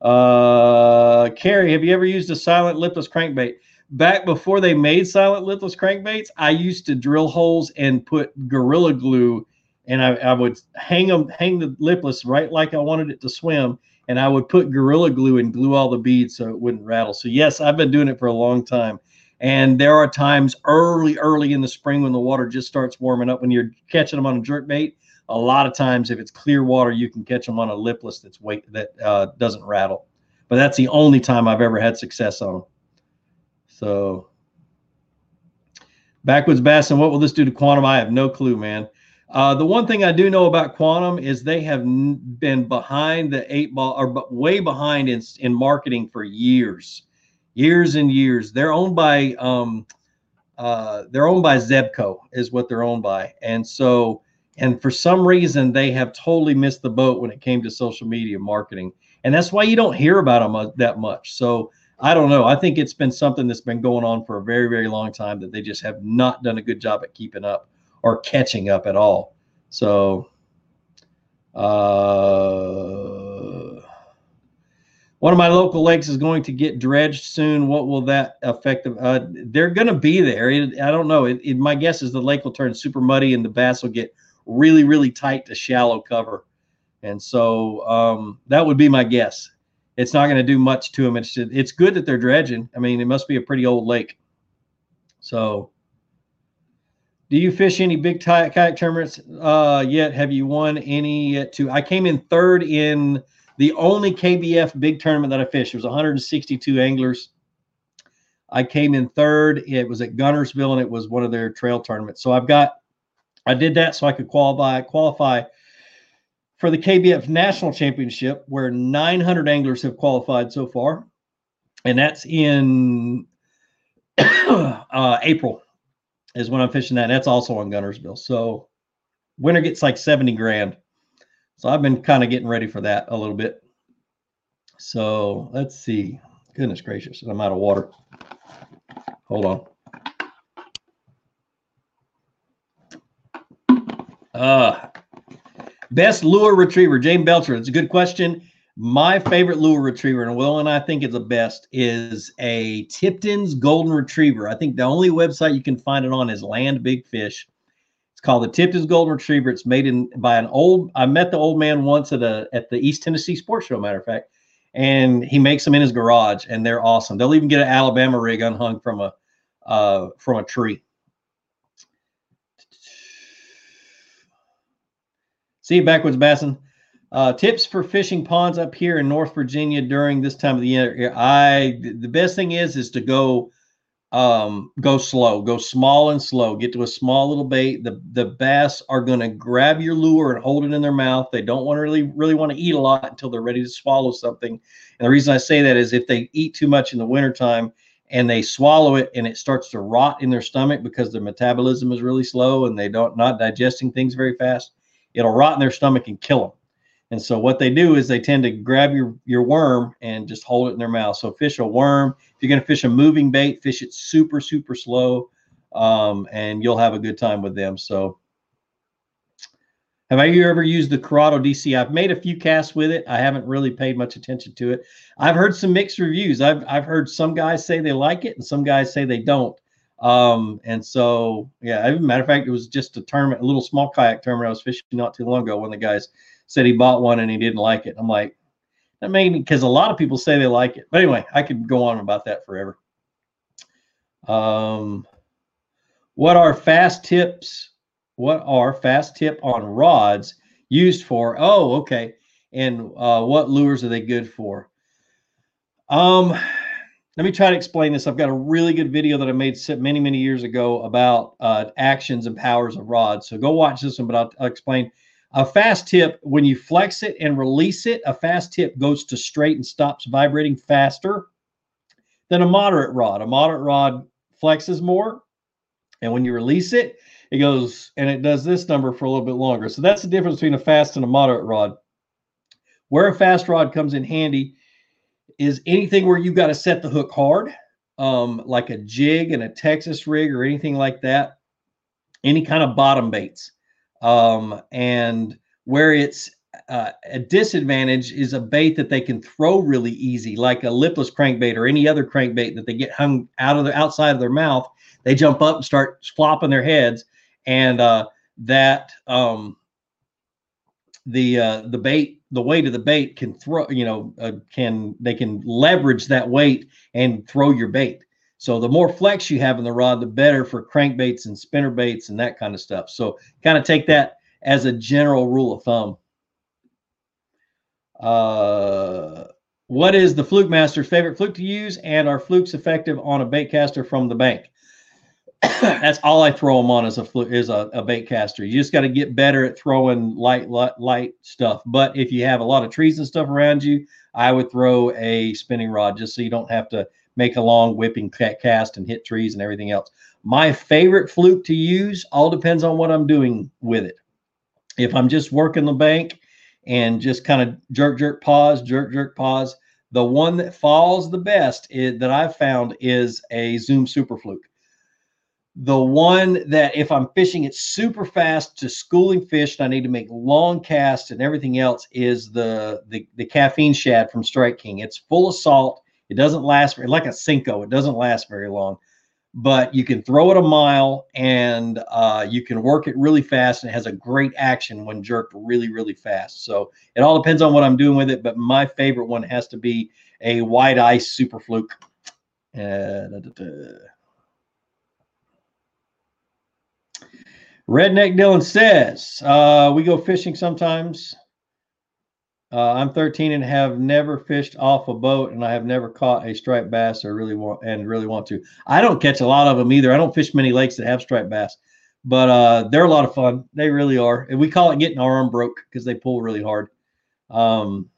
Uh, Carrie, have you ever used a silent lipless crankbait? Back before they made silent lipless crankbaits, I used to drill holes and put gorilla glue, and I, I would hang them, hang the lipless right like I wanted it to swim, and I would put gorilla glue and glue all the beads so it wouldn't rattle. So yes, I've been doing it for a long time. And there are times early, early in the spring when the water just starts warming up, when you're catching them on a jerk bait. A lot of times, if it's clear water, you can catch them on a lipless that's weight that uh, doesn't rattle. But that's the only time I've ever had success on them. So, backwoods bass, and what will this do to quantum? I have no clue, man. Uh, the one thing I do know about Quantum is they have been behind the eight ball or way behind in, in marketing for years years and years. They're owned by um, uh, they're owned by Zebco is what they're owned by, and so and for some reason they have totally missed the boat when it came to social media marketing, and that's why you don't hear about them that much. So I don't know. I think it's been something that's been going on for a very very long time that they just have not done a good job at keeping up or catching up at all. So. Uh, one of my local lakes is going to get dredged soon. What will that affect? Uh, they're going to be there. It, I don't know. It, it, my guess is the lake will turn super muddy and the bass will get really, really tight to shallow cover. And so um, that would be my guess. It's not going to do much to them. It's it's good that they're dredging. I mean, it must be a pretty old lake. So, do you fish any big kayak tournaments uh, yet? Have you won any yet? To I came in third in the only KBF big tournament that I fished. There was 162 anglers. I came in third. It was at Guntersville, and it was one of their trail tournaments. So I've got, I did that so I could qualify qualify for the KBF National Championship, where 900 anglers have qualified so far, and that's in [coughs] uh, April is when I'm fishing that. That's also on Guntersville. So winner gets like 70 grand. So I've been kind of getting ready for that a little bit. So let's see. Goodness gracious, I'm out of water. Hold on. Uh, best lure retriever, James Belcher. It's a good question. My favorite lure retriever, and Will and I think it's the best, is a Tipton's Golden Retriever. I think the only website you can find it on is Land Big Fish. It's called the Tipton's Golden Retriever. It's made in by an old. I met the old man once at a at the East Tennessee Sports Show. Matter of fact, and he makes them in his garage, and they're awesome. They'll even get an Alabama rig unhung from a uh, from a tree. See you backwards, Basson. Uh, tips for fishing ponds up here in North Virginia during this time of the year. I the best thing is is to go um go slow go small and slow. Get to a small little bait. The the bass are going to grab your lure and hold it in their mouth. They don't want to really really want to eat a lot until they're ready to swallow something. And the reason i say that is if they eat too much in the wintertime and they swallow it and it starts to rot in their stomach because their metabolism is really slow and they don't not digesting things very fast it'll rot in their stomach and kill them and so what they do is they tend to grab your your worm and just hold it in their mouth. So fish a worm. If you're going to fish a moving bait, fish it super super slow, um, and you'll have a good time with them. So. Have you ever used the Curado DC? I've made a few casts with it. I haven't really paid much attention to it. I've heard some mixed reviews. I've I've heard some guys say they like it and some guys say they don't. Um, and so yeah, as a matter of fact, it was just a tournament, a little small kayak tournament I was fishing not too long ago. One of the guys said he bought one and he didn't like it. I'm like, that made me because a lot of people say they like it. But anyway, I could go on about that forever. Um, what are fast tips? What are fast tip on rods used for? Oh, okay. And uh, what lures are they good for? Um, let me try to explain this. I've got a really good video that I made many, many years ago about uh, actions and powers of rods. So go watch this one, but I'll, I'll explain a fast tip, when you flex it and release it, a fast tip goes to straight and stops vibrating faster than a moderate rod. A moderate rod flexes more, and when you release it, it goes and it does this number for a little bit longer. So that's the difference between a fast and a moderate rod. Where a fast rod comes in handy is anything where you've got to set the hook hard, um, like a jig and a Texas rig or anything like that. Any kind of bottom baits. Um, and where it's uh, a disadvantage is a bait that they can throw really easy, like a lipless crankbait or any other crankbait that they get hung out of the outside of their mouth. They jump up and start flopping their heads, and uh, that um, the uh, the bait, the weight of the bait can throw, you know, uh, can they can leverage that weight and throw your bait. So the more flex you have in the rod, the better for crankbaits and spinner baits and that kind of stuff. So kind of take that as a general rule of thumb. Uh, what is the fluke master's favorite fluke to use, and are flukes effective on a bait caster from the bank? [coughs] That's all I throw them on as a fluke is a, a bait caster. You just got to get better at throwing light, light light stuff. But if you have a lot of trees and stuff around you, I would throw a spinning rod just so you don't have to make a long whipping cast and hit trees and everything else. My favorite fluke to use all depends on what I'm doing with it. If I'm just working the bank and just kind of jerk, jerk, pause, jerk, jerk, pause, the one that falls the best is, that I've found is a Zoom Super Fluke. The one that if I'm fishing it super fast to schooling fish and I need to make long casts and everything else is the, the, the caffeine shad from Strike King. It's full of salt it doesn't last very like a Senko. It doesn't last very long, but you can throw it a mile and uh, you can work it really fast. And it has a great action when jerked really, really fast. So it all depends on what I'm doing with it. But my favorite one has to be a white ice super fluke. Uh, da, da, da. Redneck Dylan says, uh, we go fishing sometimes. Uh, I'm 13 and have never fished off a boat, and I have never caught a striped bass or really want and really want to. I don't catch a lot of them either. I don't fish many lakes that have striped bass, but uh, they're a lot of fun. They really are, and we call it getting our arm broke because they pull really hard. Um,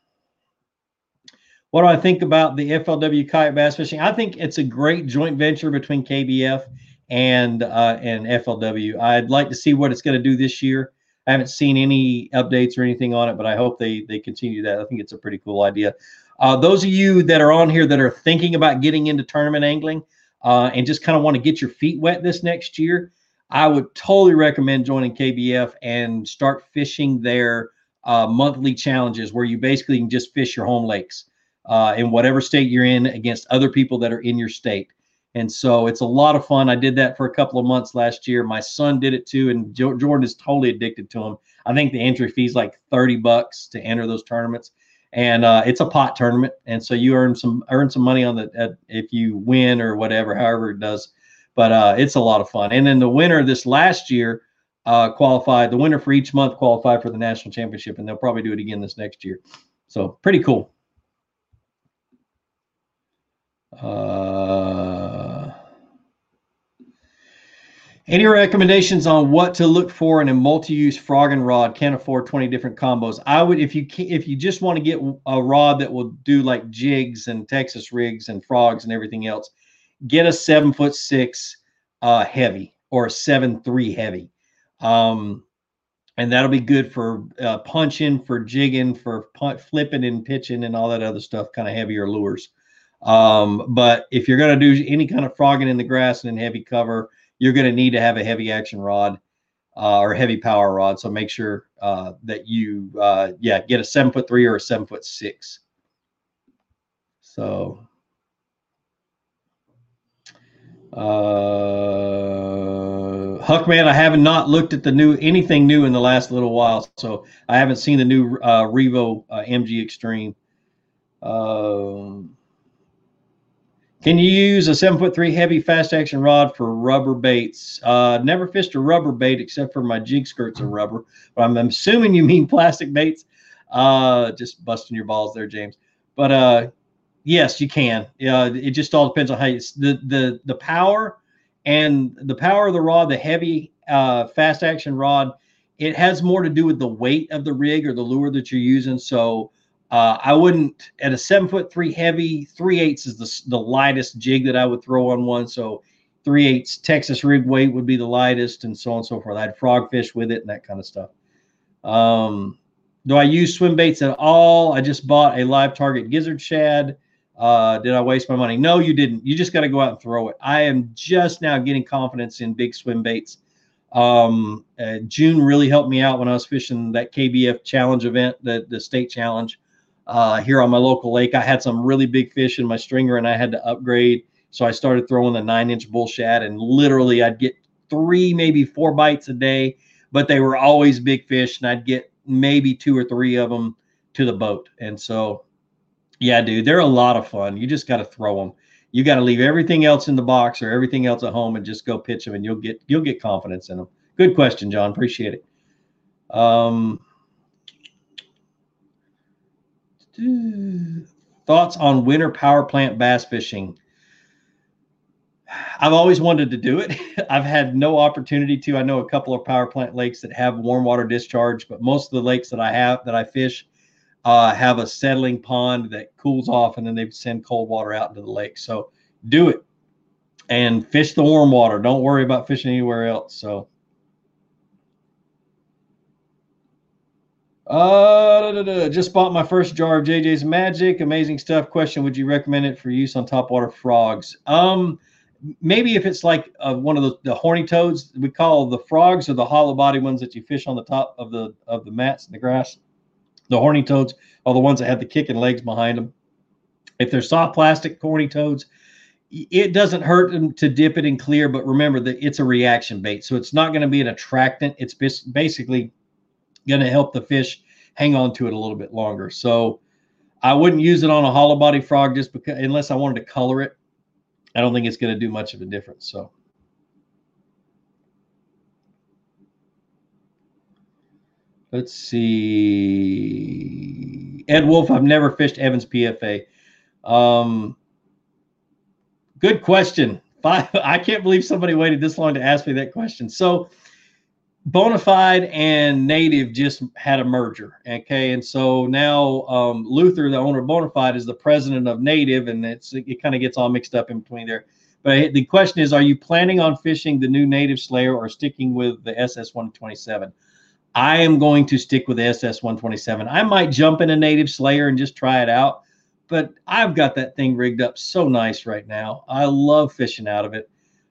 what do I think about the FLW kayak bass fishing? I think it's a great joint venture between KBF and uh, and FLW. I'd like to see what it's going to do this year. I haven't seen any updates or anything on it, but I hope they they continue that. I think it's a pretty cool idea. Uh, those of you that are on here that are thinking about getting into tournament angling uh, and just kind of want to get your feet wet this next year, I would totally recommend joining KBF and start fishing their uh, monthly challenges where you basically can just fish your home lakes uh, in whatever state you're in against other people that are in your state. And so it's a lot of fun. I did that for a couple of months last year. My son did it too, and Jordan is totally addicted to them. I think the entry fee is like 30 bucks to enter those tournaments. And uh, it's a pot tournament, and so you earn some earn some money on the if you win or whatever, however it does. But uh, it's a lot of fun. And then the winner this last year uh, qualify. The winner for each month qualified for the national championship, and they'll probably do it again this next year. So pretty cool. Uh, any recommendations on what to look for in a multi-use frogging rod? Can't afford 20 different combos. I would, if you if you just want to get a rod that will do like jigs and Texas rigs and frogs and everything else, get a seven foot six uh, heavy or a seven three heavy. Um, and that'll be good for uh, punching, for jigging, for punt, flipping and pitching and all that other stuff, kind of heavier lures. Um, but if you're to do any kind of frogging in the grass and in heavy cover, you're going to need to have a heavy action rod uh, or heavy power rod. So make sure uh, that you, uh, yeah, get a seven foot three or a seven foot six. So, uh, Huckman, I haven't not looked at the new anything new in the last little while, so I haven't seen the new uh, Revo uh, MG Extreme. Um, can you use a seven foot three heavy fast action rod for rubber baits? Uh, never fished a rubber bait except for my jig skirts are rubber, but I'm, assuming you mean [laughs] plastic baits. Uh, just busting your balls there, James. But uh, yes, you can. Yeah, it just all depends on how you the the the power and the power of the rod, the heavy uh, fast action rod, it has more to do with the weight of the rig or the lure that you're using. So uh, I wouldn't at a seven foot three heavy, three eighths is the, the lightest jig that I would throw on one. So three eighths Texas rig weight would be the lightest, and so on and so forth. I'd frog fish with it and that kind of stuff. Um, do I use swim baits at all? I just bought a live target gizzard shad. Uh, did I waste my money? No, you didn't. You just got to go out and throw it. I am just now getting confidence in big swim baits. Um, uh, June really helped me out when I was fishing that KBF challenge event, the, the state challenge uh, here on my local lake. I had some really big fish in my stringer and I had to upgrade. So I started throwing the nine inch bull shad and literally I'd get three, maybe four bites a day, but they were always big fish and I'd get maybe two or three of them to the boat. And so yeah, dude, they're a lot of fun. You just got to throw them. You got to leave everything else in the box or everything else at home and just go pitch them, and you'll get you'll get confidence in them. Good question, John. Appreciate it. Um, thoughts on winter power plant bass fishing? I've always wanted to do it. [laughs] I've had no opportunity to. I know a couple of power plant lakes that have warm water discharge, but most of the lakes that I have that I fish uh, have a settling pond that cools off and then they send cold water out into the lake. So do it and fish the warm water. Don't worry about fishing anywhere else. So, uh, da, da, da. just bought my first jar of JJ's Magic. Amazing stuff. Question: Would you recommend it for use on topwater frogs? Um, maybe if it's like uh, one of the, the horny toads, we call the frogs or the hollow body ones that you fish on the top of the of the mats and the grass. The horny toads are the ones that have the kicking legs behind them. If they're soft plastic horny toads, it doesn't hurt them to dip it in clear, but remember that it's a reaction bait. So it's not going to be an attractant. It's just basically going to help the fish hang on to it a little bit longer. So I wouldn't use it on a hollow body frog just because, unless I wanted to color it. I don't think it's going to do much of a difference. So. Let's see. Ed Wolf, I've never fished Evans PFA. Um, good question. Five, [laughs] I can't believe somebody waited this long to ask me that question. So, Bonafide and Native just had a merger. Okay. And so now um, Luther, the owner of Bonafide, is the president of Native, and it's it kind of gets all mixed up in between there. But the question is, are you planning on fishing the new Native Slayer or sticking with the SS 127? I am going to stick with SS 127. I might jump in a native slayer and just try it out, but I've got that thing rigged up so nice right now. I love fishing out of it.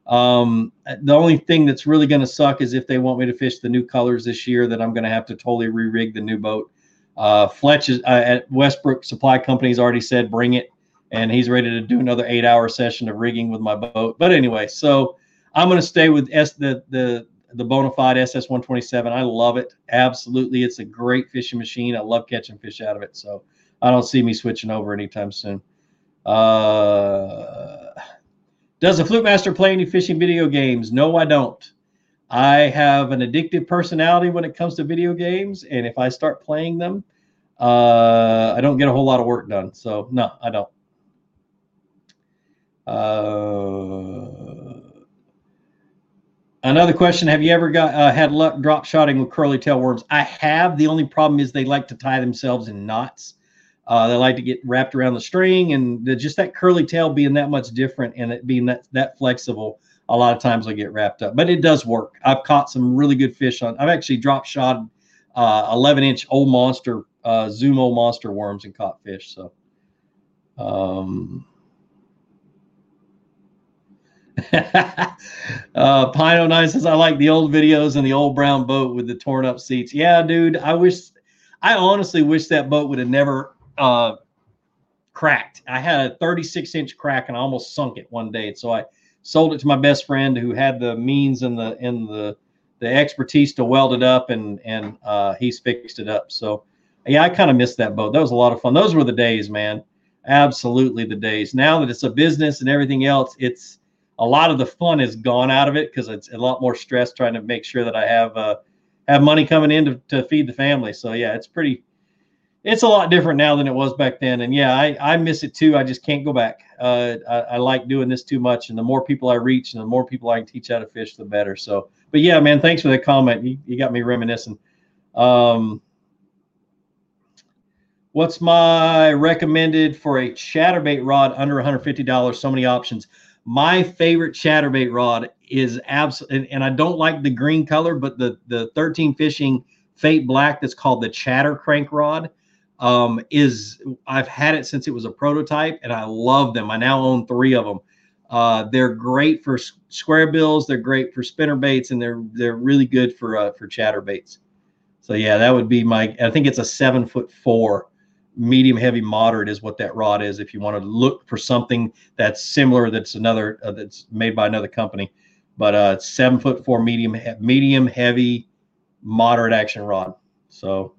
Um, the only thing that's really going to suck is if they want me to fish the new colors this year, that I'm going to have to totally re-rig the new boat. Uh, Fletch is, uh, at Westbrook Supply Company has already said bring it, and he's ready to do another eight-hour session of rigging with my boat. But anyway, so I'm going to stay with S the the the Bonafide SS 127. I love it. Absolutely. It's a great fishing machine. I love catching fish out of it. So I don't see me switching over anytime soon. Uh, does the Fluke Master play any fishing video games? No, I don't. I have an addictive personality when it comes to video games, and if I start playing them, uh, I don't get a whole lot of work done. So no, I don't. Uh, another question: Have you ever got uh, had luck drop shotting with curly tail worms? I have. The only problem is they like to tie themselves in knots. Uh, they like to get wrapped around the string, and the, just that curly tail being that much different and it being that that flexible, a lot of times they get wrapped up. But it does work. I've caught some really good fish on. I've actually drop shot uh, 11 inch old monster uh, zoom old monster worms and caught fish. So. Um, [laughs] uh, Pino Nine says, I like the old videos and the old brown boat with the torn up seats. Yeah, dude. I wish, I honestly wish that boat would have never uh, cracked. I had a 36 inch crack and I almost sunk it one day. So I sold it to my best friend who had the means and the and the the expertise to weld it up and and uh, he's fixed it up. So yeah, I kind of missed that boat. That was a lot of fun. Those were the days, man. Absolutely the days. Now that it's a business and everything else, it's a lot of the fun is gone out of it because it's a lot more stress trying to make sure that I have uh, have money coming in to, to feed the family. So yeah, it's pretty it's a lot different now than it was back then. And yeah, I, I miss it too. I just can't go back. Uh, I, I, like doing this too much. And the more people I reach and the more people I can teach how to fish, the better. So, but yeah, man, thanks for that comment. You, you got me reminiscing. Um, what's my recommended for a chatterbait rod under $150? So many options. My favorite chatterbait rod is absolutely, and, and I don't like the green color, but the, the 13 fishing fate black that's called the chatter crank rod um, is I've had it since it was a prototype and I love them. I now own three of them. Uh, they're great for square bills. They're great for spinner baits, and they're they're really good for uh, for chatter baits. So yeah, that would be my. I think it's a seven foot four, medium heavy moderate is what that rod is. If you want to look for something that's similar, that's another uh, that's made by another company, but uh, seven foot four medium medium heavy moderate action rod. So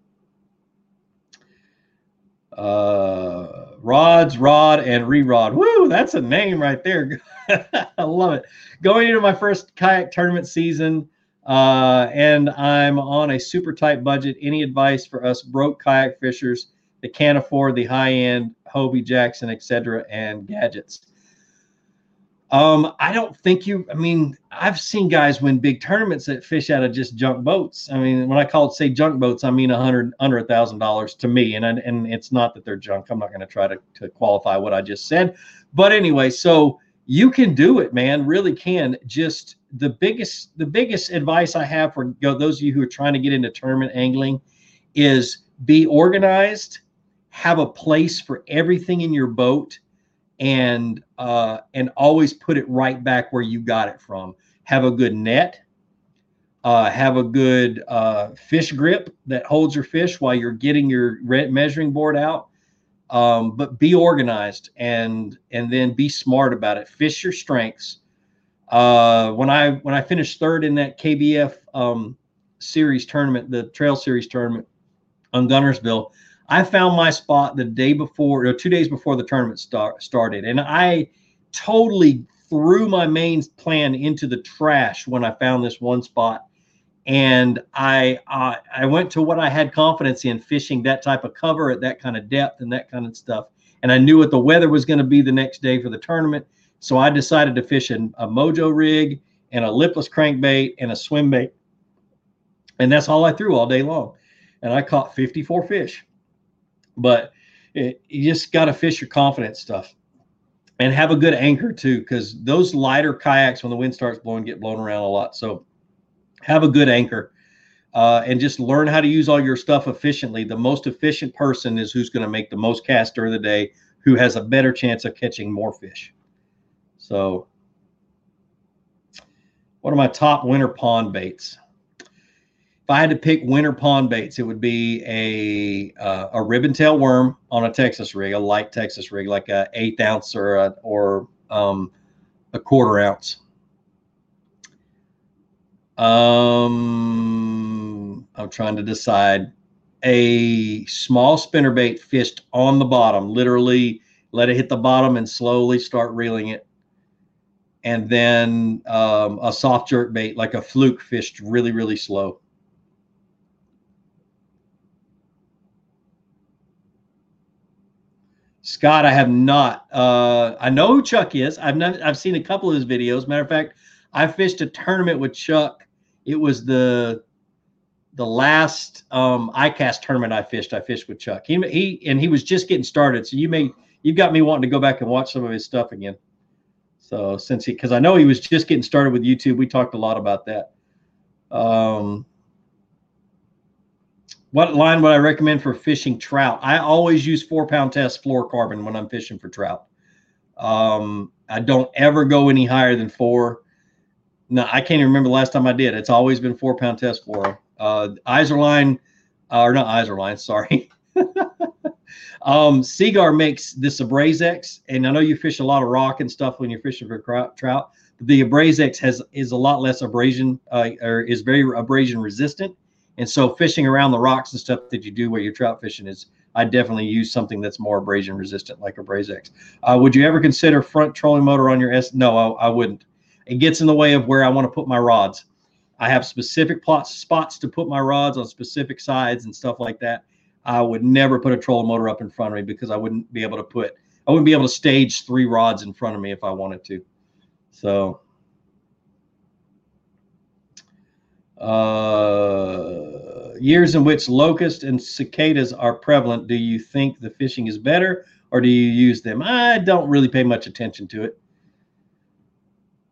uh, rods, rod, and re-rod. Woo, that's a name right there. [laughs] I love it. Going into my first kayak tournament season, uh, and I'm on a super tight budget. Any advice for us broke kayak fishers that can't afford the high-end Hobie, Jackson, etc., and gadgets? Um, I don't think you. I mean, I've seen guys win big tournaments that fish out of just junk boats. I mean, when I call it say junk boats, I mean a hundred under a thousand dollars to me, and and it's not that they're junk. I'm not going to try to to qualify what I just said, but anyway, so you can do it, man. Really can. Just the biggest the biggest advice I have for those of you who are trying to get into tournament angling is be organized, have a place for everything in your boat and uh, and always put it right back where you got it from. Have a good net. Uh, have a good uh, fish grip that holds your fish while you're getting your measuring board out. Um, but be organized and and then be smart about it. Fish your strengths. Uh, when I when I finished third in that KBF um, series tournament, the Trail Series tournament on Guntersville, I found my spot the day before, or two days before the tournament start, started, and I totally threw my main plan into the trash when I found this one spot. And I uh, I went to what I had confidence in fishing that type of cover at that kind of depth and that kind of stuff. And I knew what the weather was going to be the next day for the tournament. So I decided to fish a, a mojo rig and a lipless crankbait and a swim bait. And that's all I threw all day long. And I caught 54 fish. But it, you just got to fish your confidence stuff and have a good anchor too, because those lighter kayaks, when the wind starts blowing, get blown around a lot. So have a good anchor. Uh, and just learn how to use all your stuff efficiently. The most efficient person is who's going to make the most cast during the day, who has a better chance of catching more fish. So, what are my top winter pond baits? I had to pick winter pond baits, it would be a uh, a ribbon tail worm on a Texas rig, a light Texas rig, like a eighth ounce or a, or um, a quarter ounce. Um, I'm trying to decide a small spinner bait fished on the bottom, literally let it hit the bottom and slowly start reeling it. and then um, a soft jerk bait like a fluke fished really really slow. Scott, I have not. Uh, I know who Chuck is. I've not. I've seen a couple of his videos. Matter of fact, I fished a tournament with Chuck. It was the the last um, ICAST tournament I fished. I fished with Chuck. He he and he was just getting started. So you may you've got me wanting to go back and watch some of his stuff again. So since he because I know he was just getting started with YouTube, we talked a lot about that. Um, what line would I recommend for fishing trout? I always use four pound test fluorocarbon when I'm fishing for trout. Um, I don't ever go any higher than four. No, I can't even remember the last time I did. It's always been four pound test fluoro. Uh, Izorline, uh, or not Izorline, sorry. [laughs] um, Seaguar makes this AbrazX, and I know you fish a lot of rock and stuff when you're fishing for trout. The AbrazX has is a lot less abrasion, uh, or is very abrasion resistant and so fishing around the rocks and stuff that you do where you're trout fishing is, I definitely use something that's more abrasion resistant like AbrazX. Uh, would you ever consider front trolling motor on your S? No, I, I wouldn't. It gets in the way of where I want to put my rods. I have specific plots, spots to put my rods on specific sides and stuff like that. I would never put a trolling motor up in front of me because I wouldn't be able to put, I wouldn't be able to stage three rods in front of me if I wanted to. So, uh, years in which locusts and cicadas are prevalent, do you think the fishing is better or do you use them? I don't really pay much attention to it.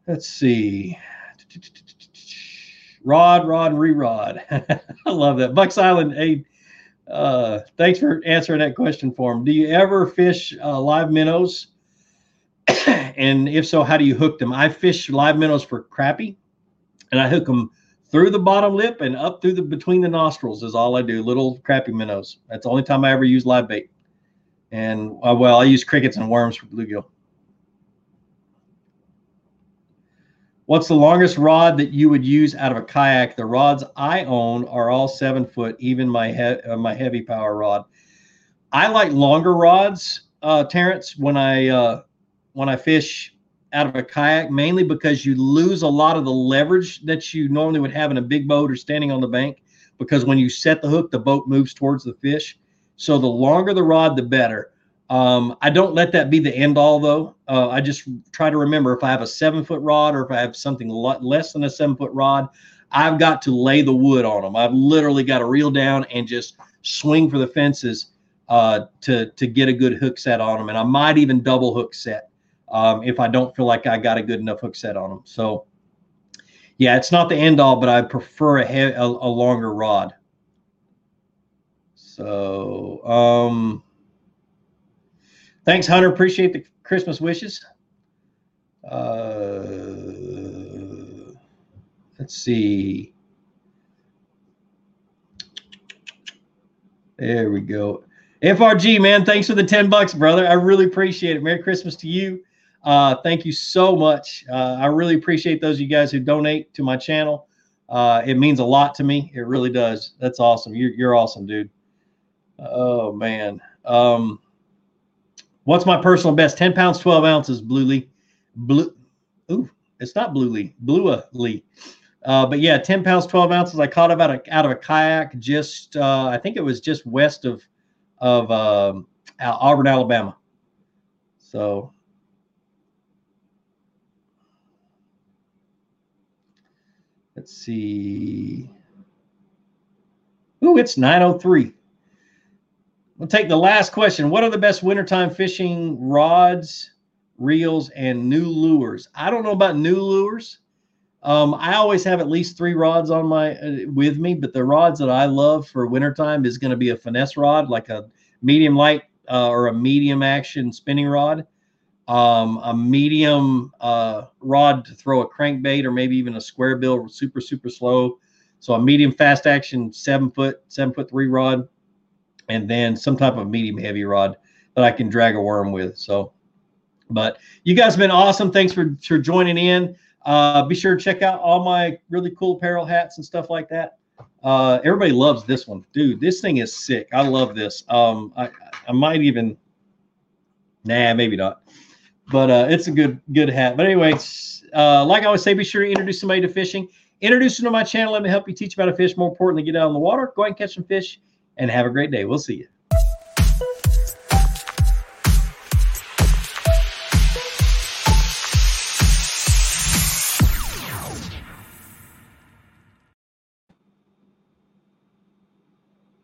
Let's see. Rod, rod, re-rod. [laughs] I love that. Bucks Island, hey, uh, thanks for answering that question for him. Do you ever fish uh, live minnows? [coughs] and if so, how do you hook them? I fish live minnows for crappie, and I hook them through the bottom lip and up through the between the nostrils is all I do. Little crappie minnows. That's the only time I ever use live bait. And uh, well, I use crickets and worms for bluegill. What's the longest rod that you would use out of a kayak? The rods I own are all seven foot, even my he- uh, my heavy power rod. I like longer rods, uh, Terrence. When I uh, when I fish out of a kayak mainly because you lose a lot of the leverage that you normally would have in a big boat or standing on the bank because when you set the hook the boat moves towards the fish. So the longer the rod the better. Um, i don't let that be the end all though. Uh, i just try to remember if i have a seven foot rod or if i have something less than a seven foot rod i've got to lay the wood on them i've literally got to reel down and just swing for the fences uh, to to get a good hook set on them and i might even double hook set um, if I don't feel like I got a good enough hook set on them. So, yeah, it's not the end all, but I prefer a, a, a longer rod. So, um, thanks, Hunter. Appreciate the Christmas wishes. Uh, let's see. There we go. FRG, man, thanks for the 10 bucks, brother. I really appreciate it. Merry Christmas to you. Uh, thank you so much. Uh, I really appreciate those of you guys who donate to my channel. Uh, it means a lot to me. It really does. That's awesome. You're, you're awesome, dude. Oh, man. Um, what's my personal best? 10 pounds, 12 ounces, Blue Lee. Blue. Ooh, it's not Blue Lee, Blue Lee. Uh, but yeah, 10 pounds, 12 ounces. I caught it out of, out of a kayak just, uh, I think it was just west of, of um, Auburn, Alabama. So Let's see. Ooh, it's 903. We'll take the last question. What are the best wintertime fishing rods, reels, and new lures? I don't know about new lures. Um, I always have at least three rods on my uh, with me, but the rods that I love for wintertime is going to be a finesse rod, like a medium light uh, or a medium action spinning rod um, a medium uh, rod to throw a crankbait or maybe even a square bill super super slow. So a medium fast action seven foot seven foot three rod and then some type of medium heavy rod that i can drag a worm with. So but you guys have been awesome. Thanks for for joining in. Uh, be sure to check out all my really cool apparel hats and stuff like that. Uh, everybody loves this one. Dude this thing is sick. I love this. Um, I, I might even nah maybe not but uh, it's a good good hat. But anyway, uh, like I always say, be sure to introduce somebody to fishing. Introduce them to my channel. Let me help you teach about a fish. More importantly, get out on the water, go ahead and catch some fish, and have a great day. We'll see you.